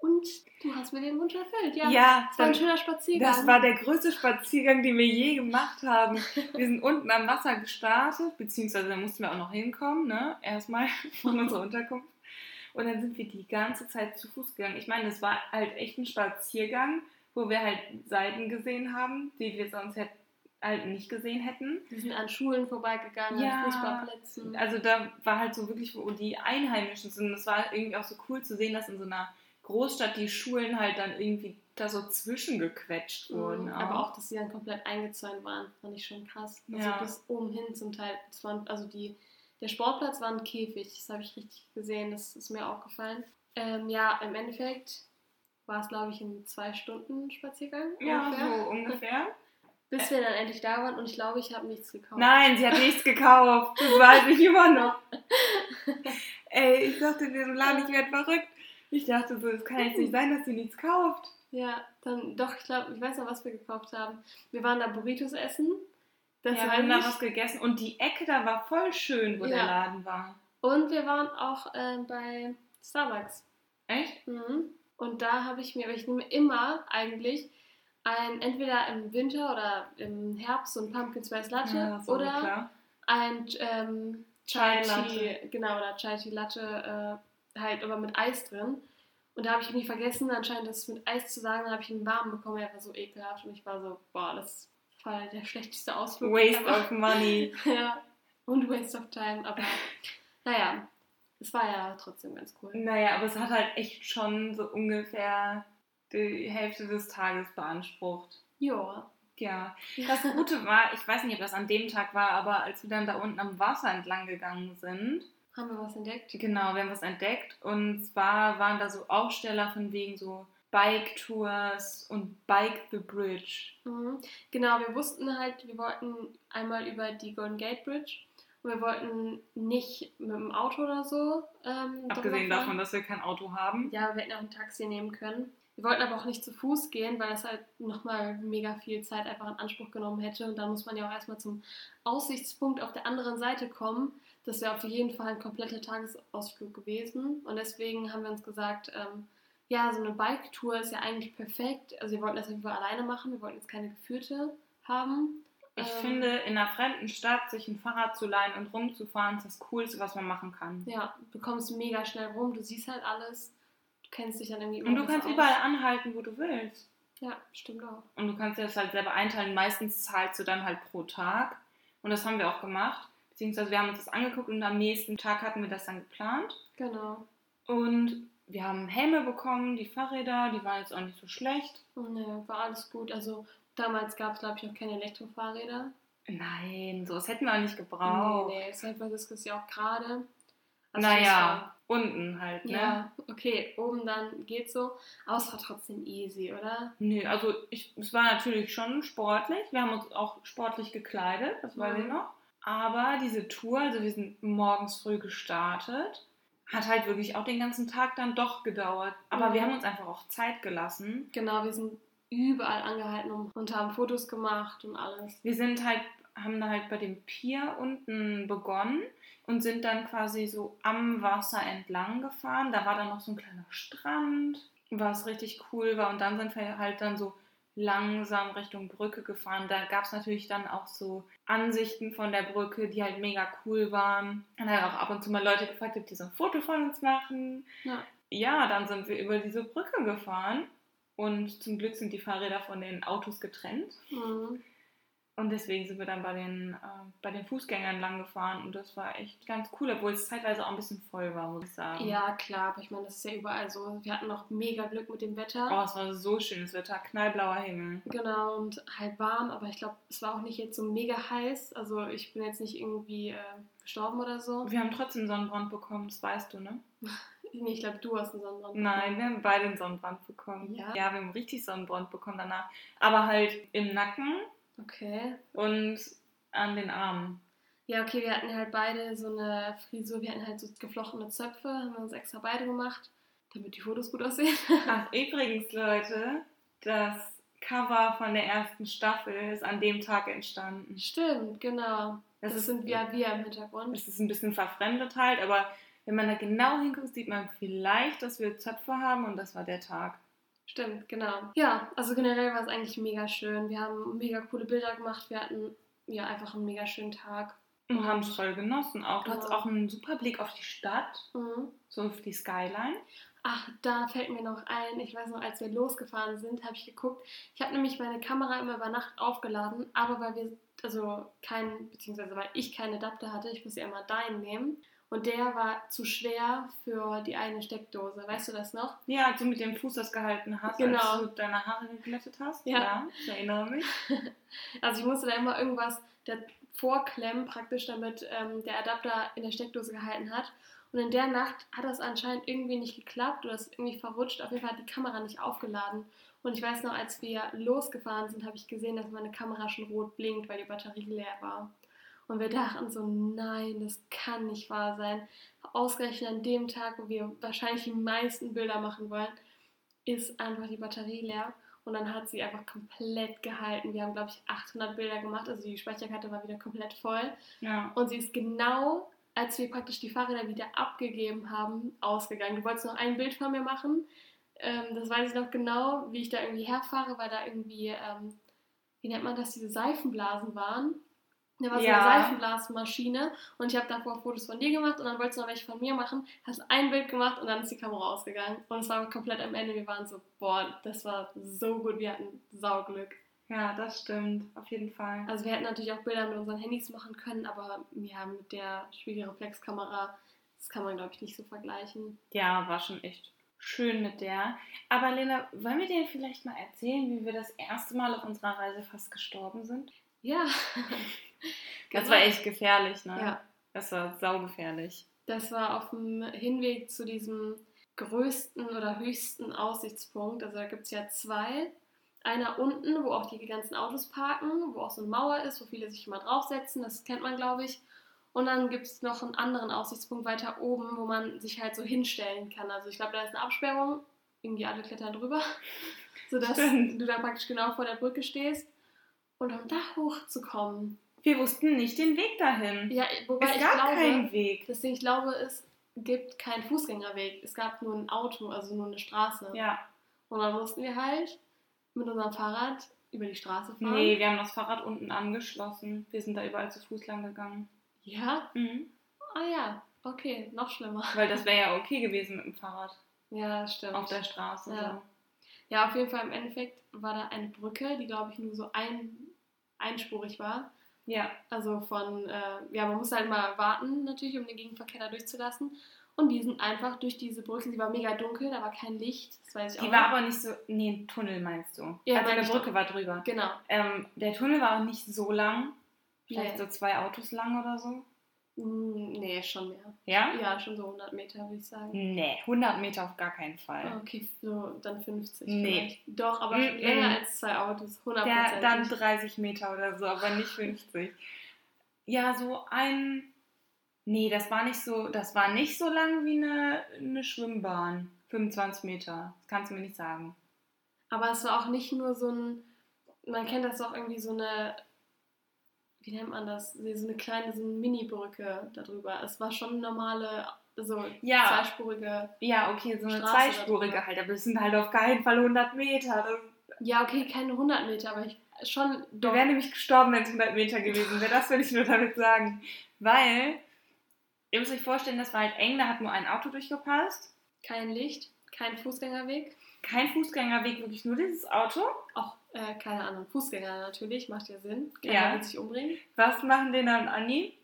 und du hast mir den Wunsch erfüllt. Ja, ja das war ein schöner Spaziergang. Das war der größte Spaziergang, den wir je gemacht haben. Wir sind unten am Wasser gestartet, beziehungsweise da mussten wir auch noch hinkommen, ne? Erstmal von unserer Unterkunft. Und dann sind wir die ganze Zeit zu Fuß gegangen. Ich meine, es war halt echt ein Spaziergang, wo wir halt Seiten gesehen haben, die wir sonst halt nicht gesehen hätten. Wir sind an Schulen vorbeigegangen, ja, an Fußballplätzen. Also da war halt so wirklich, wo die Einheimischen sind. Es war irgendwie auch so cool zu sehen, dass in so einer Großstadt die Schulen halt dann irgendwie da so zwischengequetscht mhm, wurden. Mhm, auch. Aber auch, dass sie dann komplett eingezäunt waren, fand ich schon krass. Also ja. bis oben hin zum Teil. Waren, also die, der Sportplatz war ein Käfig, das habe ich richtig gesehen, das ist mir aufgefallen. Ähm, ja, im Endeffekt war es, glaube ich, ein zwei Stunden Spaziergang. Ja, ungefähr. so ungefähr. Bis wir dann endlich da waren und ich glaube, ich habe nichts gekauft. Nein, sie hat nichts gekauft. Das weiß ich immer noch. Ey, ich dachte mir so, Lani, ich werde verrückt. Ich dachte so, es kann jetzt nicht sein, dass sie nichts kauft. Ja, dann doch, ich glaube, ich weiß noch, was wir gekauft haben. Wir waren da Burritos essen. Das ja, wir haben da was gegessen und die Ecke da war voll schön, wo ja. der Laden war. Und wir waren auch äh, bei Starbucks. Echt? Mhm. Und da habe ich mir, ich nehme immer eigentlich ein, entweder im Winter oder im Herbst so ein Pumpkin Spice Latte ja, oder klar. ein ähm, Chai Tea, genau, oder Chai Tea Latte äh, halt aber mit Eis drin. Und da habe ich irgendwie vergessen, anscheinend das mit Eis zu sagen. Dann habe ich einen warmen bekommen, der war so ekelhaft. Und ich war so, boah, das war der schlechteste Ausflug. Waste of money. ja, und waste of time. Aber naja, es war ja trotzdem ganz cool. Naja, aber es hat halt echt schon so ungefähr die Hälfte des Tages beansprucht. Ja. Ja, das Gute war, ich weiß nicht, ob das an dem Tag war, aber als wir dann da unten am Wasser entlang gegangen sind, Haben wir was entdeckt? genau, wir haben was entdeckt. Und zwar waren da so Aufsteller von wegen so Bike-Tours und Bike the Bridge. Mhm. Genau, wir wussten halt, wir wollten einmal über die Golden Gate Bridge und wir wollten nicht mit dem Auto oder so. Ähm, Abgesehen davon, dass wir kein Auto haben. Ja, wir hätten auch ein Taxi nehmen können. Wir wollten aber auch nicht zu Fuß gehen, weil das halt nochmal mega viel Zeit einfach in Anspruch genommen hätte. Und dann muss man ja auch erstmal zum Aussichtspunkt auf der anderen Seite kommen. Das wäre auf jeden Fall ein kompletter Tagesausflug gewesen. Und deswegen haben wir uns gesagt, ähm, ja, so eine Bike-Tour ist ja eigentlich perfekt. Also wir wollten das Fall alleine machen. Wir wollten jetzt keine geführte haben. Ich Ähm, finde, in einer fremden Stadt sich ein Fahrrad zu leihen und rumzufahren, ist das Coolste, was man machen kann. Ja, du kommst mega schnell rum, du siehst halt alles. Du kennst dich dann irgendwie Und du kannst aus. überall anhalten, wo du willst. Ja, stimmt auch. Und du kannst dir das halt selber einteilen. Meistens zahlst du dann halt pro Tag. Und das haben wir auch gemacht. Beziehungsweise wir haben uns das angeguckt und am nächsten Tag hatten wir das dann geplant. Genau. Und wir haben Helme bekommen, die Fahrräder, die waren jetzt auch nicht so schlecht. Nee, war alles gut. Also damals gab es, glaube ich, noch keine Elektrofahrräder. Nein, sowas hätten wir auch nicht gebraucht. Nee, nee, San Francisco ist ja auch gerade. Also naja, unten halt, ne? Ja, okay, oben dann geht's so. Aber es war trotzdem easy, oder? Nö, also ich, es war natürlich schon sportlich. Wir haben uns auch sportlich gekleidet, das weiß ich Mhm. noch. Aber diese Tour, also wir sind morgens früh gestartet, hat halt wirklich auch den ganzen Tag dann doch gedauert. Aber Mhm. wir haben uns einfach auch Zeit gelassen. Genau, wir sind überall angehalten und- und haben Fotos gemacht und alles. Wir sind halt, haben da halt bei dem Pier unten begonnen und sind dann quasi so am Wasser entlang gefahren. Da war dann noch so ein kleiner Strand, was richtig cool war. Und dann sind wir halt dann so langsam Richtung Brücke gefahren. Da gab es natürlich dann auch so Ansichten von der Brücke, die halt mega cool waren. Und dann auch ab und zu mal Leute gefragt, ob die so ein Foto von uns machen. Ja. Ja, dann sind wir über diese Brücke gefahren. Und zum Glück sind die Fahrräder von den Autos getrennt. Mhm. Und deswegen sind wir dann bei den, äh, bei den Fußgängern lang gefahren und das war echt ganz cool, obwohl es zeitweise auch ein bisschen voll war, muss ich sagen. Ja, klar, aber ich meine, das ist ja überall so. Wir hatten noch mega Glück mit dem Wetter. Oh, es war so schönes Wetter, knallblauer Himmel. Genau, und halt warm, aber ich glaube, es war auch nicht jetzt so mega heiß. Also ich bin jetzt nicht irgendwie äh, gestorben oder so. Wir haben trotzdem Sonnenbrand bekommen, das weißt du, ne? Nee, ich glaube, du hast einen Sonnenbrand. Nein, wir haben beide einen Sonnenbrand bekommen. Ja? Ja, wir haben richtig Sonnenbrand bekommen danach. Aber halt im Nacken Okay. und an den Armen. Ja, okay, wir hatten halt beide so eine Frisur, wir hatten halt so geflochtene Zöpfe, haben wir uns extra beide gemacht, damit die Fotos gut aussehen. Ach, übrigens, Leute, das Cover von der ersten Staffel ist an dem Tag entstanden. Stimmt, genau. Das, ist- sind wir, wir im Hintergrund. Es ist ein bisschen verfremdet halt, aber wenn man da genau hinguckt, sieht man vielleicht, dass wir Zöpfe haben und das war der Tag. Stimmt, genau. Ja, also generell war es eigentlich mega schön. Wir haben mega coole Bilder gemacht. Wir hatten ja einfach einen mega schönen Tag. Und haben es voll genossen auch. Du Ja. hattest auch einen super Blick auf die Stadt, Mhm. so auf die Skyline. Ach, da fällt mir noch ein, ich weiß noch, als wir losgefahren sind, habe ich geguckt. Ich habe nämlich meine Kamera immer über Nacht aufgeladen, aber weil wir, also kein, beziehungsweise weil ich keinen Adapter hatte, ich musste ja immer deinen nehmen. Und der war zu schwer für die eine Steckdose. Weißt du das noch? Ja, als du mit dem Fuß das gehalten hast, Genau. als du deine Haare geglättet hast. Ja. ich erinnere mich. Also ich musste da immer irgendwas vorklemmen, praktisch, damit ähm, der Adapter in der Steckdose gehalten hat. Und in der Nacht hat das anscheinend irgendwie nicht geklappt oder ist irgendwie verrutscht. Auf jeden Fall hat die Kamera nicht aufgeladen. Und ich weiß noch, als wir losgefahren sind, habe ich gesehen, dass meine Kamera schon rot blinkt, weil die Batterie leer war. Und wir dachten so, nein, das kann nicht wahr sein. Ausgerechnet an dem Tag, wo wir wahrscheinlich die meisten Bilder machen wollen, ist einfach die Batterie leer. Und dann hat sie einfach komplett gehalten. Wir haben, glaube ich, 800 Bilder gemacht. Also die Speicherkarte war wieder komplett voll. Ja. Und sie ist genau, als wir praktisch die Fahrräder wieder abgegeben haben, ausgegangen. Du wolltest noch ein Bild von mir machen. Ähm, das weiß ich noch genau, wie ich da irgendwie herfahre, weil da irgendwie, ähm, wie nennt man das, diese Seifenblasen waren. Da war so Ja. eine Seifenblasmaschine und ich habe davor Fotos von dir gemacht und dann wolltest du noch welche von mir machen, hast ein Bild gemacht und dann ist die Kamera ausgegangen. Und es war komplett am Ende. Wir waren so, boah, das war so gut, wir hatten Sauglück. ja, das stimmt, auf jeden Fall. Also wir hätten natürlich auch Bilder mit unseren Handys machen können, aber ja, mit der Spiegelreflexkamera Das kann man, glaube ich, nicht so vergleichen. Ja, war schon echt schön mit der. Aber Lena, wollen wir dir vielleicht mal erzählen, wie wir das erste Mal auf unserer Reise fast gestorben sind? Ja. Das war echt gefährlich, ne? Ja. Das war saugefährlich. Das war auf dem Hinweg zu diesem größten oder höchsten Aussichtspunkt. Also da gibt es ja zwei. Einer unten, wo auch die ganzen Autos parken, wo auch so eine Mauer ist, wo viele sich immer draufsetzen. Das kennt man, glaube ich. Und dann gibt es noch einen anderen Aussichtspunkt weiter oben, wo man sich halt so hinstellen kann. Also ich glaube, da ist eine Absperrung. Irgendwie alle klettern drüber. Sodass Stimmt. du da praktisch genau vor der Brücke stehst. Und um da hochzukommen. Wir wussten nicht den Weg dahin. Ja, wobei es ich gab glaube, keinen Weg. Ding, ich glaube, es gibt keinen Fußgängerweg. Es gab nur ein Auto, also nur eine Straße. Ja. Und dann mussten wir halt mit unserem Fahrrad über die Straße fahren. Nee, wir haben das Fahrrad unten angeschlossen. Wir sind da überall zu Fuß lang gegangen. Ja? Mhm. Ah ja, okay, noch schlimmer. Weil das wäre ja okay gewesen mit dem Fahrrad Ja, stimmt. auf der Straße. Ja. ja, auf jeden Fall im Endeffekt war da eine Brücke, die glaube ich nur so ein, einspurig war. Ja. Also von, äh, ja, man muss halt mal warten natürlich, um den Gegenverkehr da durchzulassen. Und die sind einfach durch diese Brücke, die war mega dunkel, da war kein Licht, das weiß ich auch Die war aber nicht so. Nee, ein Tunnel meinst du? Ja, also eine Brücke war drüber. Genau. Ähm, der Tunnel war auch nicht so lang. Vielleicht Nee. so zwei Autos lang oder so. Mm, Nee, schon mehr. Ja? Ja, schon so 100 Meter, würde ich sagen. Nee, 100 Meter auf gar keinen Fall. Ah, Okay, so dann 50 Nee. vielleicht. Doch, aber Mm, länger mm. als zwei Autos, 100 Der, dann 30 Meter oder so, aber nicht 50. Ja, so ein. Nee, das war nicht so, das war nicht so lang wie eine, eine Schwimmbahn. 25 Meter. Das kannst du mir nicht sagen. Aber es war auch nicht nur so ein, man kennt das auch irgendwie so eine, wie nennt man das? So eine kleine, so eine Mini-Brücke darüber. Es war schon eine normale, so Ja. zweispurige. Ja, okay, so eine Straße zweispurige darüber. halt, aber es sind halt auf keinen Fall 100 Meter. Ja, okay, keine 100 Meter, aber ich schon wir doch. wären nämlich gestorben, wenn es 100 Meter gewesen wäre. Das will ich nur damit sagen. Weil, ihr müsst euch vorstellen, das war halt eng, da hat nur ein Auto durchgepasst. Kein Licht, kein Fußgängerweg. Kein Fußgängerweg, wirklich nur dieses Auto. Auch äh, keine anderen Fußgänger natürlich, macht ja Sinn. Ja. Keiner wird sich umbringen. Was machen Lena und Anni?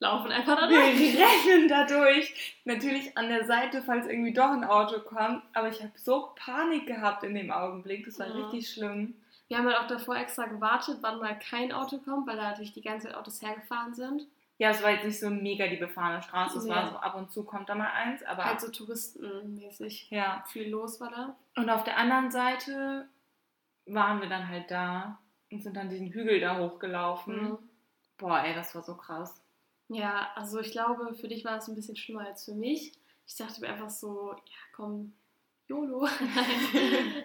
Laufen einfach da Wir durch. rennen da durch. Natürlich an der Seite, falls irgendwie doch ein Auto kommt. Aber ich habe so Panik gehabt in dem Augenblick. Das war Ja. richtig schlimm. Wir haben halt auch davor extra gewartet, wann mal kein Auto kommt, weil da natürlich die ganze Zeit Autos hergefahren sind. Ja, es war jetzt nicht so mega die befahrene Straße. Es war Nee. so ab und zu kommt da mal eins. Aber Halt so touristenmäßig. ja. Viel los war da. Und auf der anderen Seite waren wir dann halt da und sind dann diesen Hügel da hochgelaufen. Mhm. Boah, ey, das war so krass. Ja, also ich glaube, für dich war es ein bisschen schlimmer als für mich. Ich dachte mir einfach so, ja komm, YOLO.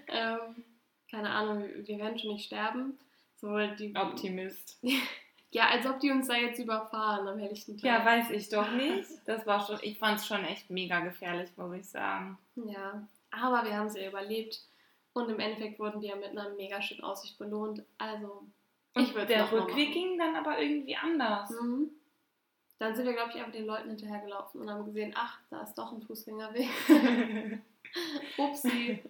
Ähm, keine Ahnung, wir werden schon nicht sterben. So, die, Optimist. Ja, als ob die uns da jetzt überfahren am helllichten Tag. Ja, weiß ich doch nicht. Das war schon, ich fand es schon echt mega gefährlich, muss ich sagen. Ja, aber wir haben es ja überlebt. Und im Endeffekt wurden wir mit einer mega schönen Aussicht belohnt. Also, ich würde der Rückweg ging dann aber irgendwie anders. Mhm. Dann sind wir, glaube ich, einfach den Leuten hinterhergelaufen und haben gesehen, ach, da ist doch ein Fußgängerweg. Upsi.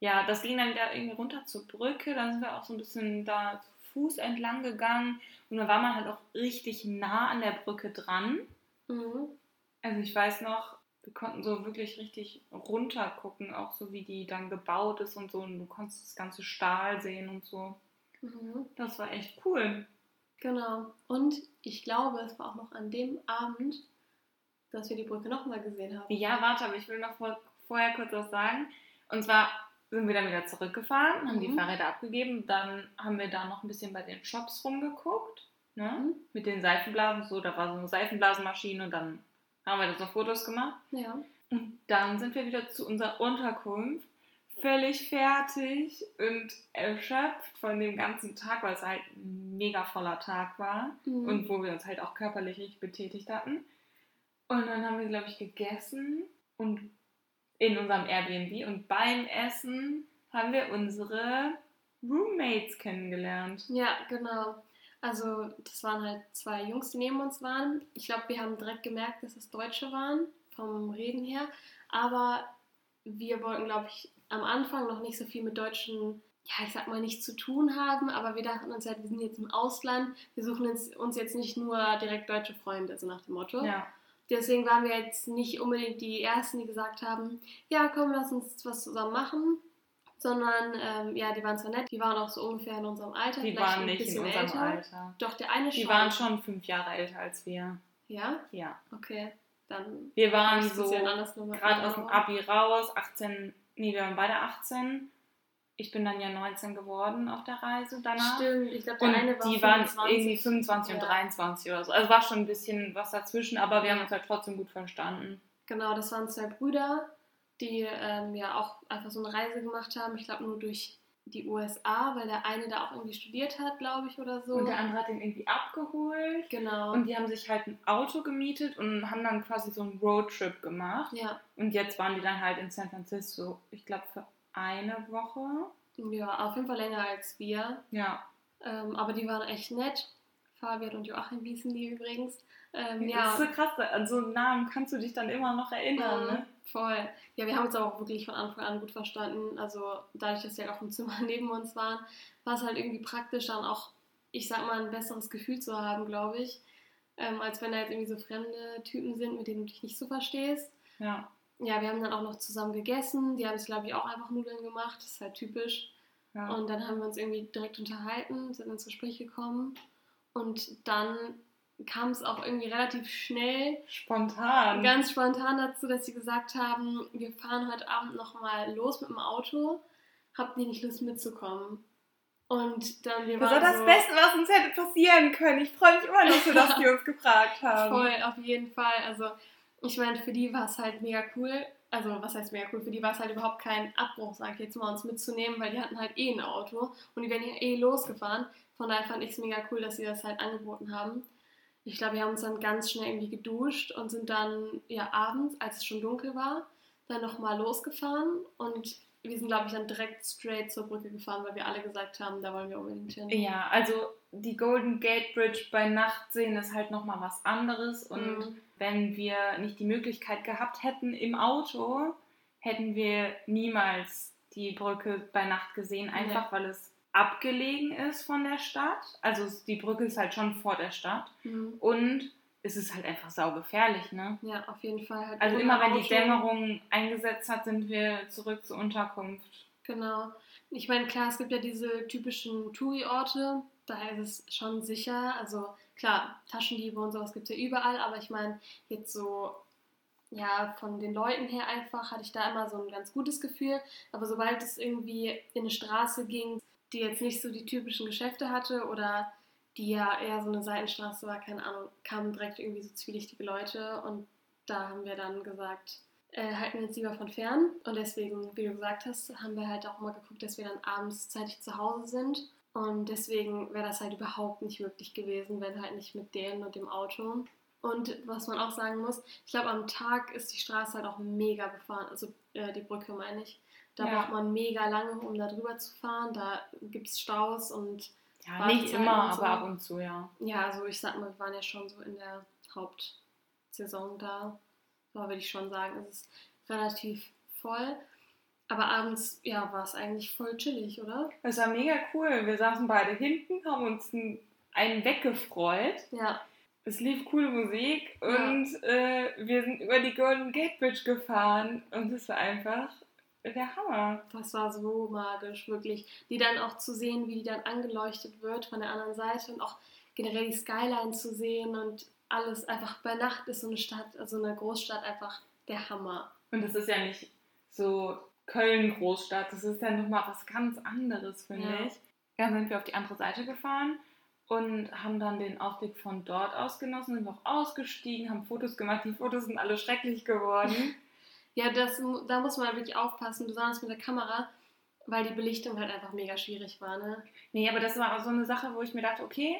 ja, das ging dann wieder irgendwie runter zur Brücke. Dann sind wir auch so ein bisschen da zu Fuß entlang gegangen. Und dann war man halt auch richtig nah an der Brücke dran. Mhm. Also ich weiß noch, wir konnten so wirklich richtig runter gucken, auch so wie die dann gebaut ist und so. Und du konntest das ganze Stahl sehen und so. Mhm. Das war echt cool. Genau. Und ich glaube, es war auch noch an dem Abend, dass wir die Brücke nochmal gesehen haben. Ja, warte, aber ich will noch vor, vorher kurz was sagen. Und zwar sind wir dann wieder zurückgefahren, haben die Mhm. Fahrräder abgegeben. Dann haben wir da noch ein bisschen bei den Shops rumgeguckt. Ne? Mhm. Mit den Seifenblasen. So, da war so eine Seifenblasenmaschine und dann haben wir da so Fotos gemacht. Ja. Und dann sind wir wieder zu unserer Unterkunft. Völlig fertig und erschöpft von dem ganzen Tag, weil es halt ein mega voller Tag war Mhm. und wo wir uns halt auch körperlich richtig betätigt hatten. Und dann haben wir, glaube ich, gegessen und in unserem Airbnb und beim Essen haben wir unsere Roommates kennengelernt. Ja, genau. Also, das waren halt zwei Jungs, die neben uns waren. Ich glaube, wir haben direkt gemerkt, dass es Deutsche waren, vom Reden her. Aber wir wollten, glaube ich, am Anfang noch nicht so viel mit Deutschen, ja, ich sag mal, nichts zu tun haben. Aber wir dachten uns halt, wir sind jetzt im Ausland. Wir suchen uns, jetzt nicht nur direkt deutsche Freunde, so nach dem Motto. Ja. Deswegen waren wir jetzt nicht unbedingt die Ersten, die gesagt haben, ja, komm, lass uns was zusammen machen. Sondern, ähm, ja, die waren zwar nett, die waren auch so ungefähr in unserem Alter. Die waren ein nicht in unserem älter. Alter. Doch, der eine Die schon. waren schon fünf Jahre älter als wir. Ja? Ja. Okay, dann. Wir waren so gerade aus dem. Abi raus, 18, nee, wir waren beide 18. Ich bin dann ja 19 geworden auf der Reise danach. Stimmt, ich glaube, der Und eine war die waren 25. irgendwie 25 und Ja. 23 oder so. Also war schon ein bisschen was dazwischen, aber wir haben uns halt trotzdem gut verstanden. Genau, das waren zwei Brüder, die ähm, ja auch einfach so eine Reise gemacht haben. Ich glaube nur durch die USA, weil der eine da auch irgendwie studiert hat, glaube ich, oder so. Und der andere hat den irgendwie abgeholt. genau. Und die haben sich halt ein Auto gemietet und haben dann quasi so einen Roadtrip gemacht. ja, Und jetzt waren die dann halt in San Francisco, ich glaube für eine Woche. ja, auf jeden Fall länger als wir. Ja. Ähm, aber die waren echt nett. Fabian und Joachim hießen die übrigens. Ähm, Das ja, ist so krass, an so einen Namen kannst du dich dann immer noch erinnern, Mhm, ne? Voll. Ja, wir haben uns aber auch wirklich von Anfang an gut verstanden. Also dadurch, dass sie halt auch im Zimmer neben uns waren, war es halt irgendwie praktisch dann auch, ich sag mal, ein besseres Gefühl zu haben, glaube ich. Ähm, als wenn da jetzt irgendwie so fremde Typen sind, mit denen du dich nicht so verstehst. Ja. Ja, wir haben dann auch noch zusammen gegessen. Die haben sich, glaube ich, auch einfach Nudeln gemacht. Das ist halt typisch. ja. Und dann haben wir uns irgendwie direkt unterhalten, sind ins Gespräch gekommen. Und dann kam es auch irgendwie relativ schnell Spontan. ganz spontan dazu, dass sie gesagt haben, wir fahren heute Abend nochmal los mit dem Auto. Habt ihr nicht Lust mitzukommen? Und dann wir das war das so, Beste, was uns hätte passieren können. Ich freue mich immer noch so, dass die uns gefragt haben. Voll, auf jeden Fall. Also ich meine, für die war es halt mega cool. Also was heißt mega cool? Für die war es halt überhaupt kein Abbruch, sag ich jetzt mal, uns mitzunehmen, weil die hatten halt eh ein Auto und die wären ja eh losgefahren. Von daher fand ich es mega cool, dass sie das halt angeboten haben. Ich glaube, wir haben uns dann ganz schnell irgendwie geduscht und sind dann ja abends, als es schon dunkel war, dann nochmal losgefahren und wir sind, glaube ich, dann direkt straight zur Brücke gefahren, weil wir alle gesagt haben, da wollen wir unbedingt hin. Ja, also die Golden Gate Bridge bei Nacht sehen ist halt nochmal was anderes. Und Mhm. wenn wir nicht die Möglichkeit gehabt hätten im Auto, hätten wir niemals die Brücke bei Nacht gesehen, einfach weil es abgelegen ist von der Stadt. Also die Brücke ist halt schon vor der Stadt. Mhm. Und es ist halt einfach saugefährlich, ne? Ja, auf jeden Fall. Halt Also immer wenn die. Dämmerung eingesetzt hat, sind wir zurück zur Unterkunft. Genau. Ich meine, klar, es gibt ja diese typischen Touri-Orte, da ist es schon sicher. Also klar, Taschendiebe und sowas gibt es ja überall, aber ich meine, jetzt so, ja, von den Leuten her einfach hatte ich da immer so ein ganz gutes Gefühl. Aber sobald es irgendwie in eine Straße ging, die jetzt nicht so die typischen Geschäfte hatte oder die ja eher so eine Seitenstraße war, keine Ahnung, kamen direkt irgendwie so zwielichtige Leute und da haben wir dann gesagt, äh, halten wir uns lieber von fern. Und deswegen, wie du gesagt hast, haben wir halt auch mal geguckt, dass wir dann abends zeitig zu Hause sind. Und deswegen wäre das halt überhaupt nicht möglich gewesen, wenn halt nicht mit denen und dem Auto. Und was man auch sagen muss, ich glaube, am Tag ist die Straße halt auch mega befahren. Also äh, die Brücke meine ich. Da Ja. braucht man mega lange, um da drüber zu fahren. Da gibt es Staus und Ja, Wartezeiten nicht immer, so. aber ab und zu, ja. ja, also ich sag mal, wir waren ja schon so in der Hauptsaison da. Da würde ich schon sagen, es ist relativ voll. Aber abends, ja, war es eigentlich voll chillig, oder? Es war mega cool. Wir saßen beide hinten, haben uns einen- weggefreut. Ja, Es lief coole Musik Ja. und äh, wir sind über die Golden Gate Bridge gefahren und es war einfach der Hammer. das war so magisch, wirklich. Die dann auch zu sehen, wie die dann angeleuchtet wird von der anderen Seite und auch generell die Skyline zu sehen und alles einfach bei Nacht ist so eine Stadt, also eine Großstadt einfach der Hammer. Und das ist ja nicht so Köln-Großstadt, das ist ja nochmal was ganz anderes, finde Ja. ich. Dann sind wir auf die andere Seite gefahren und haben dann den Ausblick von dort aus genossen, sind auch ausgestiegen, haben Fotos gemacht. Die Fotos sind alle schrecklich geworden. Ja, das, da muss man wirklich aufpassen, besonders mit der Kamera, weil die Belichtung halt einfach mega schwierig war, ne? Nee, aber das war auch so eine Sache, wo ich mir dachte, okay,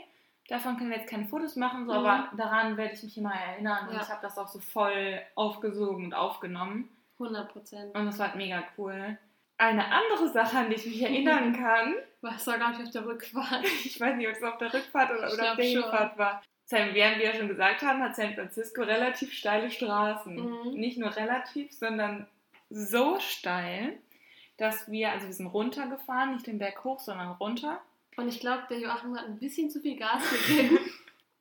davon können wir jetzt keine Fotos machen, so, Mhm. aber daran werde ich mich immer erinnern. Und Ja. ich habe das auch so voll aufgesogen und aufgenommen. 100 Prozent. Und das war halt mega cool. Eine andere Sache, an die ich mich erinnern kann, Was war, glaube ich, auf der Rückfahrt. ich weiß nicht, ob es auf der Rückfahrt oder, auf der. Hinfahrt war. San, wie wir ja schon gesagt haben, hat San Francisco relativ steile Straßen. Mhm. Nicht nur relativ, sondern so steil, dass wir, also wir sind runtergefahren, nicht den Berg hoch, sondern runter. Und ich glaube, der Joachim hat ein bisschen zu viel Gas gegeben.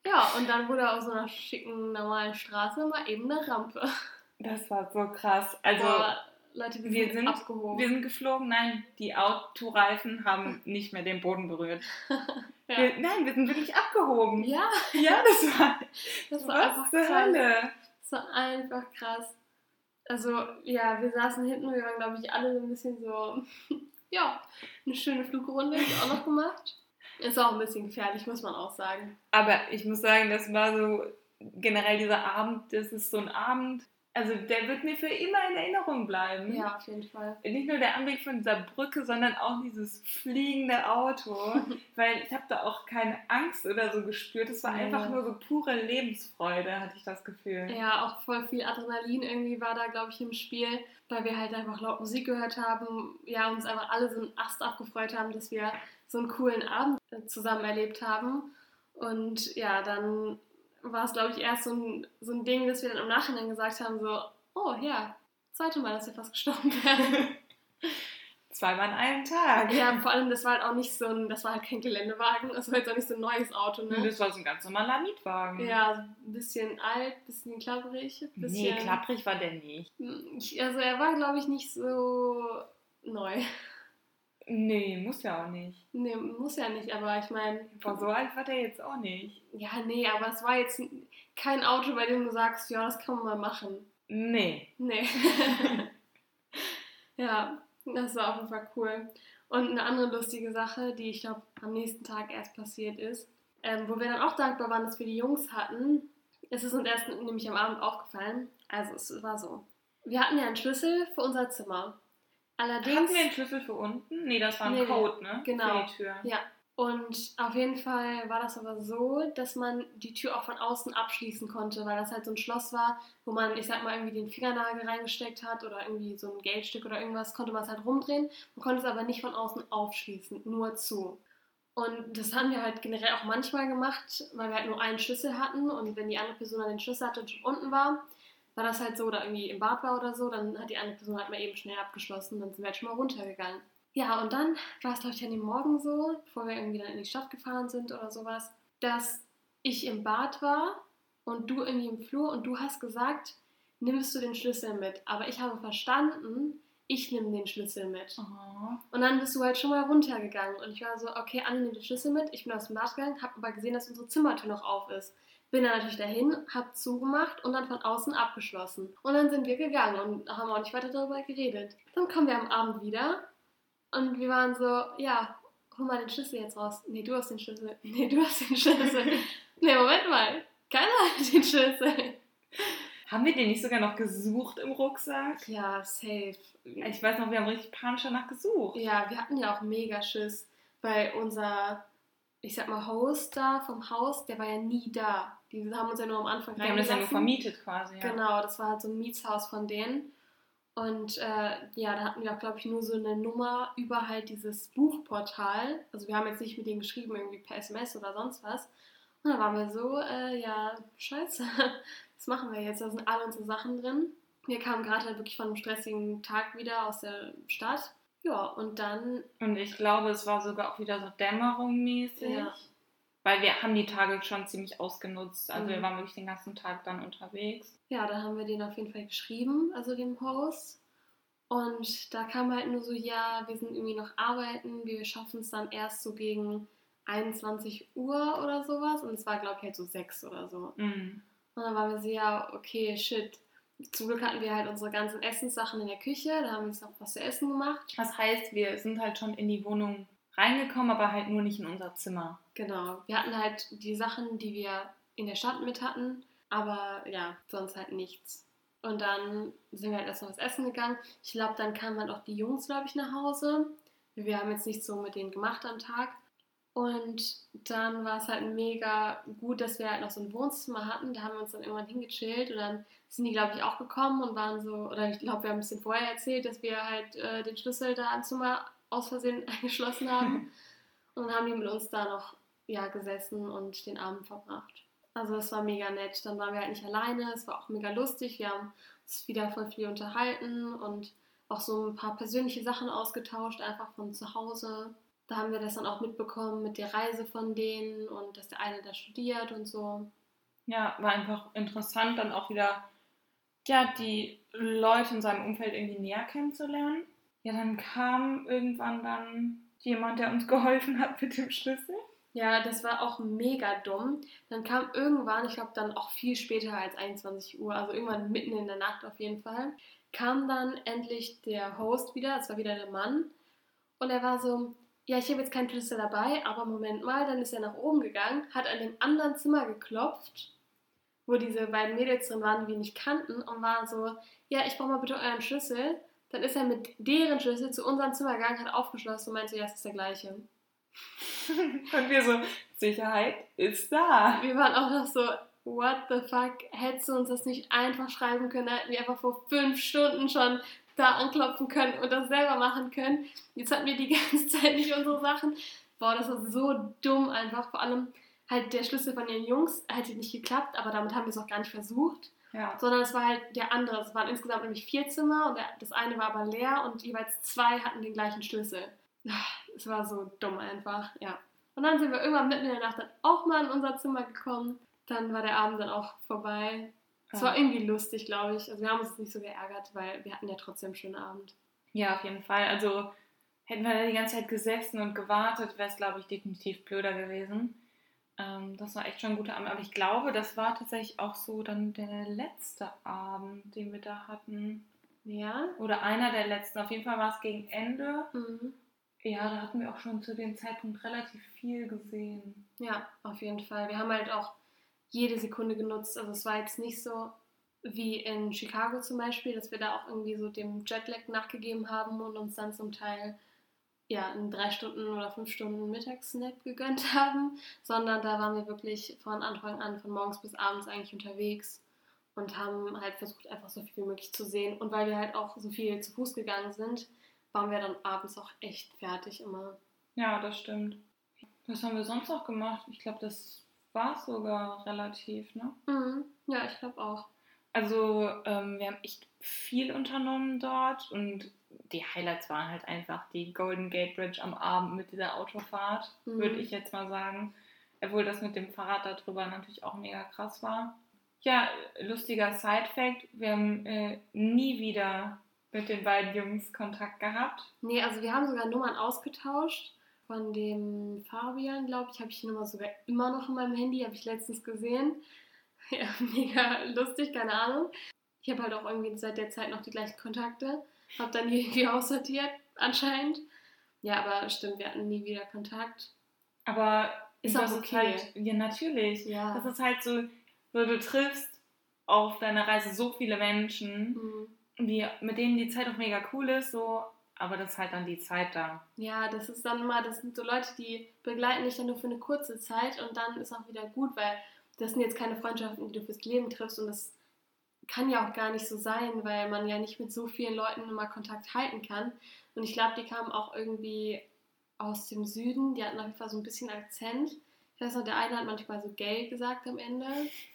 Ja, und dann wurde auf so einer schicken, normalen Straße mal eben eine Rampe. Das war so krass. Also, Boah, Leute, wir, wir sind, sind, abgehoben. wir sind geflogen. Nein, die Autoreifen haben nicht mehr den Boden berührt. ja. Wir, nein, wir sind wirklich abgehoben. ja, Ja, das war, das war einfach zur krass. Hölle. Das war einfach krass. Also, ja, wir saßen hinten, wir waren, glaube ich, alle so ein bisschen so, ja, eine schöne Flugrunde haben wir auch noch gemacht. Ist auch ein bisschen gefährlich, muss man auch sagen. Aber ich muss sagen, das war so generell dieser Abend, das ist so ein Abend, also der wird mir für immer in Erinnerung bleiben. Ja, auf jeden Fall. Nicht nur der Anblick von dieser Brücke, sondern auch dieses fliegende Auto, weil ich habe da auch keine Angst oder so gespürt. Es war einfach nur so pure Lebensfreude, hatte ich das Gefühl. Ja, auch voll viel Adrenalin irgendwie war da, glaube ich, im Spiel, weil wir halt einfach laut Musik gehört haben, ja, uns einfach alle so einen Ast abgefreut haben, dass wir so einen coolen Abend äh, zusammen erlebt haben. Und ja, dann war es, glaube ich, erst so ein, so ein Ding, dass wir dann im Nachhinein gesagt haben, so, oh ja, zweite Mal, dass wir fast gestorben wären. Zweimal an einem Tag. ja, vor allem, das war halt auch nicht so ein, das war halt kein Geländewagen, das war jetzt auch nicht so ein neues Auto, ne? Das war so ein ganz normaler Mietwagen. Ja, ein bisschen alt, ein bisschen klapperig. ein Bisschen, Nee, klapprig war der nicht. Ich- Also er war, glaube ich, nicht so neu. Nee, muss ja auch nicht. Nee, muss ja nicht, aber ich meine, Boah, so alt war der jetzt auch nicht. ja, nee, aber es war jetzt kein Auto, bei dem du sagst, ja, das kann man mal machen. Nee. Nee. ja, das war auf jeden Fall cool. Und eine andere lustige Sache, die ich glaube am nächsten Tag erst passiert ist, ähm, wo wir dann auch dankbar waren, dass wir die Jungs hatten, es ist uns erst nämlich am Abend aufgefallen. Also es war so. Wir hatten ja einen Schlüssel für unser Zimmer. Allerdings. Hatten wir einen Schlüssel für unten? Nee, das war ein Nee. Code, ne? Genau. Für die Tür. Ja, und auf jeden Fall war das aber so, dass man die Tür auch von außen abschließen konnte, weil das halt so ein Schloss war, wo man, ich sag mal, irgendwie den Fingernagel reingesteckt hat oder irgendwie so ein Geldstück oder irgendwas, konnte man es halt rumdrehen. Man konnte es aber nicht von außen aufschließen, nur zu. Und das haben wir halt generell auch manchmal gemacht, weil wir halt nur einen Schlüssel hatten und wenn die andere Person dann den Schlüssel hatte und schon unten war, war das halt so, oder irgendwie im Bad war oder so, dann hat die andere Person halt mal eben schnell abgeschlossen, dann sind wir halt schon mal runtergegangen. Ja, und dann war es, glaube ich, an dem Morgen so, bevor wir irgendwie dann in die Stadt gefahren sind oder sowas, dass ich im Bad war und du irgendwie im Flur und du hast gesagt, nimmst du den Schlüssel mit. Aber ich habe verstanden, ich nehme den Schlüssel mit. Oh. Und dann bist du halt schon mal runtergegangen und ich war so, okay, Anne nimmt den Schlüssel mit. Ich bin aus dem Bad gegangen, habe aber gesehen, dass unsere Zimmertür noch auf ist. Bin dann natürlich dahin, hab zugemacht und dann von außen abgeschlossen. Und dann sind wir gegangen und haben auch nicht weiter darüber geredet. Dann kommen wir am Abend wieder und wir waren so, ja, hol mal den Schlüssel jetzt raus. Nee, du hast den Schlüssel. Nee, du hast den Schlüssel. nee, Moment mal. Keiner hat den Schlüssel. Haben wir den nicht sogar noch gesucht im Rucksack? Ja, safe. Ich weiß noch, wir haben richtig panisch danach gesucht. Ja, wir hatten ja auch mega Schiss, weil unser, ich sag mal, Host da vom Haus, der war ja nie da. Die haben uns ja nur am Anfang Wir haben das ja nur reingelassen. vermietet quasi. Ja. Genau, das war halt so ein Mietshaus von denen. Und äh, ja, da hatten wir auch, glaube ich, nur so eine Nummer über halt dieses Buchportal. Also wir haben jetzt nicht mit denen geschrieben, irgendwie per SMS oder sonst was. Und dann waren wir so, äh, ja, scheiße, was machen wir jetzt? Da sind alle unsere Sachen drin. Wir kamen gerade halt wirklich von einem stressigen Tag wieder aus der Stadt. Ja, und dann, Und ich glaube, es war sogar auch wieder so dämmerungmäßig. Ja. Weil wir haben die Tage schon ziemlich ausgenutzt. Also Mhm. wir waren wirklich den ganzen Tag dann unterwegs. ja, da haben wir den auf jeden Fall geschrieben, also dem Host. Und da kam halt nur so, ja, wir sind irgendwie noch arbeiten, wir schaffen es dann erst so gegen 21 Uhr oder sowas. Und es war, glaube ich, halt so 6 oder so. Mhm. Und dann waren wir so, ja, okay, shit. Zum Glück hatten wir halt unsere ganzen Essenssachen in der Küche, da haben wir uns noch was zu essen gemacht. Das heißt, wir sind halt schon in die Wohnung reingekommen, aber halt nur nicht in unser Zimmer. Genau. Wir hatten halt die Sachen, die wir in der Stadt mit hatten, aber ja, sonst halt nichts. Und dann sind wir halt erst noch was essen gegangen. Ich glaube, dann kamen halt auch die Jungs, glaube ich, nach Hause. Wir haben jetzt nicht so mit denen gemacht am Tag. Und dann war es halt mega gut, dass wir halt noch so ein Wohnzimmer hatten. Da haben wir uns dann irgendwann hingechillt und dann sind die, glaube ich, auch gekommen und waren so, oder ich glaube, wir haben ein bisschen vorher erzählt, dass wir halt äh, den Schlüssel da am Zimmer aus Versehen eingeschlossen haben. und dann haben die mit uns da noch ja, gesessen und den Abend verbracht. Also das war mega nett. Dann waren wir halt nicht alleine, es war auch mega lustig. Wir haben uns wieder voll viel unterhalten und auch so ein paar persönliche Sachen ausgetauscht, einfach von zu Hause. Da haben wir das dann auch mitbekommen mit der Reise von denen und dass der eine da studiert und so. Ja, war einfach interessant, dann auch wieder ja, die Leute in seinem Umfeld irgendwie näher kennenzulernen. Ja, dann kam irgendwann dann jemand, der uns geholfen hat mit dem Schlüssel. Ja, das war auch mega dumm. Dann kam irgendwann, ich glaube dann auch viel später als 21 Uhr, also irgendwann mitten in der Nacht auf jeden Fall, kam dann endlich der Host wieder, es war wieder der Mann. Und er war so, ja, ich habe jetzt keinen Schlüssel dabei, aber Moment mal, dann ist er nach oben gegangen, hat an dem anderen Zimmer geklopft, wo diese beiden Mädels drin waren, die wir nicht kannten, und war so, ja, ich brauche mal bitte euren Schlüssel. Dann ist er mit deren Schlüssel zu unserem Zimmer gegangen, hat aufgeschlossen und meinte, ja, es ist der gleiche. und wir so, Sicherheit ist da. Wir waren auch noch so, what the fuck, hättest du uns das nicht einfach schreiben können, da hätten wir einfach vor fünf Stunden schon da anklopfen können und das selber machen können. Jetzt hatten wir die ganze Zeit nicht unsere Sachen. Boah, das war so dumm einfach. Vor allem halt der Schlüssel von den Jungs hätte nicht geklappt, aber damit haben wir es auch gar nicht versucht. Ja. Sondern es war halt der andere. Es waren insgesamt nämlich vier Zimmer und das eine war aber leer und jeweils zwei hatten den gleichen Schlüssel. Es war so dumm einfach, ja. Und dann sind wir irgendwann mitten in der Nacht dann auch mal in unser Zimmer gekommen. Dann war der Abend dann auch vorbei. Es war irgendwie lustig, glaube ich. Also wir haben uns nicht so geärgert, weil wir hatten ja trotzdem einen schönen Abend. Ja, auf jeden Fall. Also hätten wir da die ganze Zeit gesessen und gewartet, wäre es, glaube ich, definitiv blöder gewesen. Ähm, das war echt schon ein guter Abend. Aber ich glaube, das war tatsächlich auch so dann der letzte Abend, den wir da hatten. Ja. Oder einer der letzten. Auf jeden Fall war es gegen Ende. Mhm. Ja, da hatten wir auch schon zu dem Zeitpunkt relativ viel gesehen. Ja, auf jeden Fall. Wir haben halt auch jede Sekunde genutzt. Also es war jetzt nicht so wie in Chicago zum Beispiel, dass wir da auch irgendwie so dem Jetlag nachgegeben haben und uns dann zum Teil ja in drei Stunden oder fünf Stunden Mittagssnap gegönnt haben, sondern da waren wir wirklich von Anfang an, von morgens bis abends eigentlich unterwegs und haben halt versucht, einfach so viel wie möglich zu sehen. Und weil wir halt auch so viel zu Fuß gegangen sind, waren wir dann abends auch echt fertig immer. Ja, das stimmt. Was haben wir sonst noch gemacht? Ich glaube, das war sogar relativ, ne? Mhm. Ja, ich glaube auch. Also, ähm, wir haben echt viel unternommen dort und die Highlights waren halt einfach die Golden Gate Bridge am Abend mit dieser Autofahrt, Mhm. würde ich jetzt mal sagen. Obwohl das mit dem Fahrrad darüber natürlich auch mega krass war. Ja, lustiger Side-Fact: Wir haben äh, nie wieder mit den beiden Jungs Kontakt gehabt. Nee, also wir haben sogar Nummern ausgetauscht. Von dem Fabian, glaube ich, habe ich die Nummer sogar immer noch in meinem Handy, habe ich letztens gesehen. Ja, mega lustig, keine Ahnung. Ich habe halt auch irgendwie seit der Zeit noch die gleichen Kontakte. Habe dann irgendwie aussortiert, anscheinend. Ja, aber stimmt, wir hatten nie wieder Kontakt. Aber Ist das auch okay. halt, ja, natürlich. Ja. Das ist halt so, so du triffst auf deiner Reise so viele Menschen, Mhm. die, mit denen die Zeit auch mega cool ist, so, aber das ist halt dann die Zeit da. Ja, das ist dann immer, das sind so Leute, die begleiten dich dann nur für eine kurze Zeit und dann ist auch wieder gut, weil das sind jetzt keine Freundschaften, die du fürs Leben triffst und das kann ja auch gar nicht so sein, weil man ja nicht mit so vielen Leuten immer Kontakt halten kann. Und ich glaube, die kamen auch irgendwie aus dem Süden, die hatten auf jeden Fall so ein bisschen Akzent. Ich weiß noch, der eine hat manchmal so gay gesagt am Ende.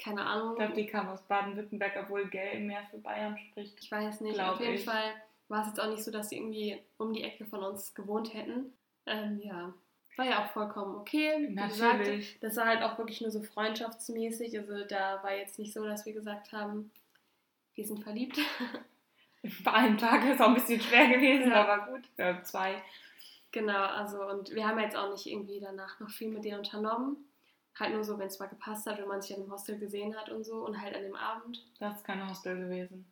Keine Ahnung. Ich glaube, die kam aus Baden-Württemberg, obwohl Gell mehr für Bayern spricht. Ich weiß nicht. Auf jeden ich. Fall war es jetzt auch nicht so, dass sie irgendwie um die Ecke von uns gewohnt hätten. Ähm, ja, war ja auch vollkommen okay. Wie gesagt, Natürlich. das war halt auch wirklich nur so freundschaftsmäßig. Also da war jetzt nicht so, dass wir gesagt haben, wir sind verliebt. Bei einem Tag ist auch ein bisschen schwer gewesen, Ja. aber gut. Ja, zwei. genau, also und wir haben jetzt auch nicht irgendwie danach noch viel mit denen unternommen. Halt nur so, wenn es mal gepasst hat, wenn man sich an dem Hostel gesehen hat und so und halt an dem Abend. Das ist kein Hostel gewesen.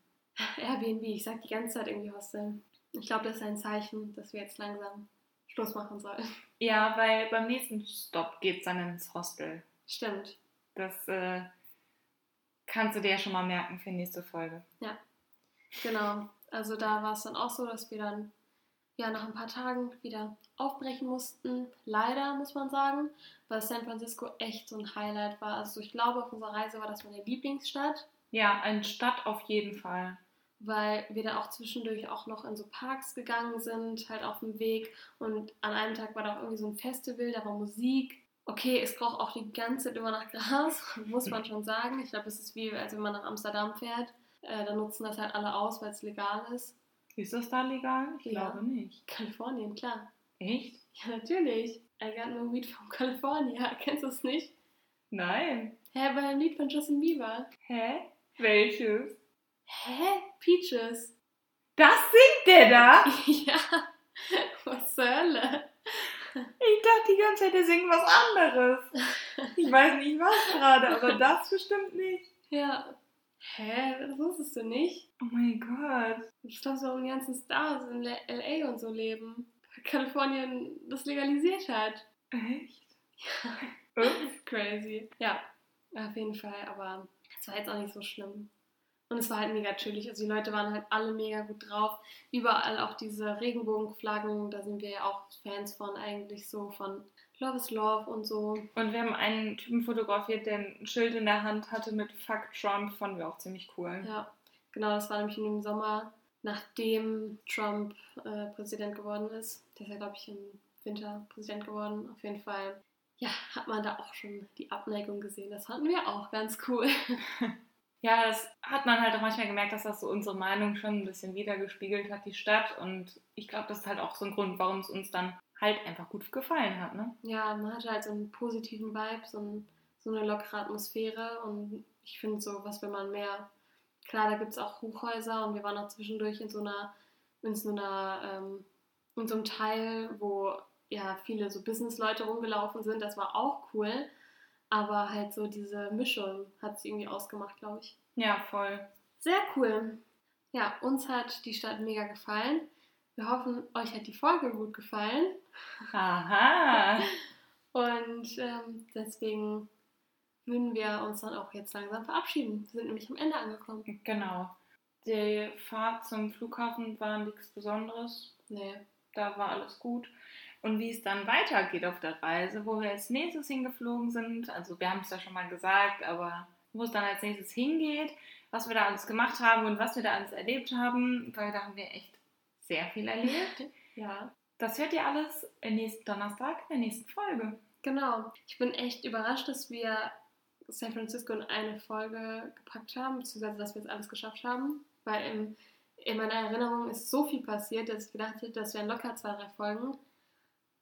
Airbnb, ich sag die ganze Zeit irgendwie Hostel. Ich glaube, das ist ein Zeichen, dass wir jetzt langsam Schluss machen sollen. Ja, weil beim nächsten Stopp geht es dann ins Hostel. Stimmt. Das äh, kannst du dir ja schon mal merken für nächste Folge. Genau. Also da war es dann auch so, dass wir dann ja nach ein paar Tagen wieder aufbrechen mussten. Leider, muss man sagen, weil San Francisco echt so ein Highlight war. Also ich glaube, auf unserer Reise war das meine Lieblingsstadt, Ja, eine Stadt auf jeden Fall. Weil wir da auch zwischendurch auch noch in so Parks gegangen sind, halt auf dem Weg. Und an einem Tag war da auch irgendwie so ein Festival, da war Musik. Okay, es roch auch die ganze Zeit immer nach Gras, muss man schon sagen. Ich glaube, es ist wie, als wenn man nach Amsterdam fährt. Äh, da nutzen das halt alle aus, weil es legal ist. Ist das da legal? Ich Ja. glaube nicht. Kalifornien, klar. Echt? Ja, natürlich. I got no weed from California. Kennst du es nicht? Nein. Hä, bei einem Lied von Justin Bieber. Hä? Welches? Hä? Peaches. Das singt der da? ja. Was zur Hölle? Ich dachte die ganze Zeit, der singt was anderes. Ich weiß nicht was gerade, aber das bestimmt nicht. Ja. Hä? Das wusstest du nicht? Oh mein Gott. Ich glaube, so die ganzen Stars in L.A. und so leben. Weil Kalifornien das legalisiert hat. Echt? Ups. Crazy. Ja, auf jeden Fall. Aber es war jetzt auch nicht so schlimm. Und es war halt mega chillig. Also die Leute waren halt alle mega gut drauf. Überall auch diese Regenbogenflaggen, da sind wir ja auch Fans von eigentlich so von Love is Love und so. Und wir haben einen Typen fotografiert, der ein Schild in der Hand hatte mit Fuck Trump, fanden wir auch ziemlich cool. Ja, genau, das war nämlich in dem Sommer, nachdem Trump äh, Präsident geworden ist. Der ist ja, glaube ich, im Winter Präsident geworden. Auf jeden Fall, ja, hat man da auch schon die Abneigung gesehen. Das fanden wir auch ganz cool. Ja, das hat man halt auch manchmal gemerkt, dass das so unsere Meinung schon ein bisschen wiedergespiegelt hat, die Stadt. Und ich glaube, das ist halt auch so ein Grund, warum es uns dann halt einfach gut gefallen hat, ne? Ja, man hatte halt so einen positiven Vibe, so, ein, so eine lockere Atmosphäre. Und ich finde so, was wenn man mehr. Klar, da gibt es auch Hochhäuser und wir waren auch zwischendurch in so einer, in so einer, ähm, in so einem Teil, wo ja viele so Businessleute rumgelaufen sind. Das war auch cool. Aber halt so diese Mischung hat sie irgendwie ausgemacht, glaube ich. Ja, voll. Sehr cool. Ja, uns hat die Stadt mega gefallen. Wir hoffen, euch hat die Folge gut gefallen. Aha. Und ähm, deswegen würden wir uns dann auch jetzt langsam verabschieden. Wir sind nämlich am Ende angekommen. Genau. Die Fahrt zum Flughafen war nichts Besonderes. Nee. Da war alles gut. Und wie es dann weitergeht auf der Reise, wo wir als nächstes hingeflogen sind, also wir haben es ja schon mal gesagt, aber wo es dann als nächstes hingeht, was wir da alles gemacht haben und was wir da alles erlebt haben, weil da haben wir echt sehr viel erlebt. Ja. Das hört ihr alles nächsten Donnerstag in der nächsten Folge. Genau. Ich bin echt überrascht, dass wir San Francisco in eine Folge gepackt haben, beziehungsweise dass wir es alles geschafft haben. Weil im, in meiner Erinnerung ist so viel passiert, dass ich gedacht hätte, das wären locker zwei, drei Folgen.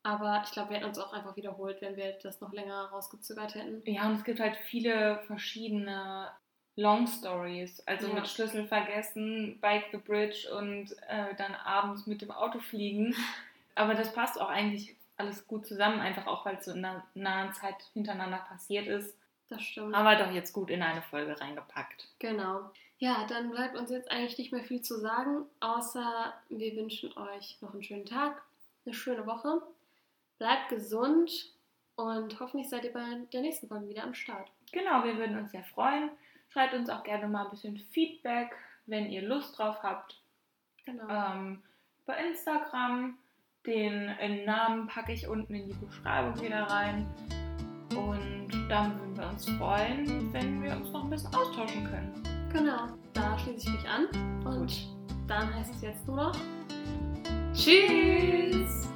Aber ich glaube, wir hätten uns auch einfach wiederholt, wenn wir das noch länger rausgezögert hätten. Ja, und es gibt halt viele verschiedene Long Stories. Also Ja. mit Schlüssel vergessen, Bike the Bridge und äh, dann abends mit dem Auto fliegen. Aber das passt auch eigentlich alles gut zusammen, einfach auch weil es so in einer nahen Zeit hintereinander passiert ist. Das stimmt. Aber doch jetzt gut in eine Folge reingepackt. Genau. Ja, dann bleibt uns jetzt eigentlich nicht mehr viel zu sagen, außer wir wünschen euch noch einen schönen Tag, eine schöne Woche. Bleibt gesund und hoffentlich seid ihr bei der nächsten Folge wieder am Start. Genau, wir würden uns sehr freuen. Schreibt uns auch gerne mal ein bisschen Feedback, wenn ihr Lust drauf habt. Genau. ähm, bei Instagram. Den Namen packe ich unten in die Beschreibung wieder rein. Und dann würden wir uns freuen, wenn wir uns noch ein bisschen austauschen können. Genau. Da schließe ich mich an und dann heißt es jetzt nur noch Tschüss!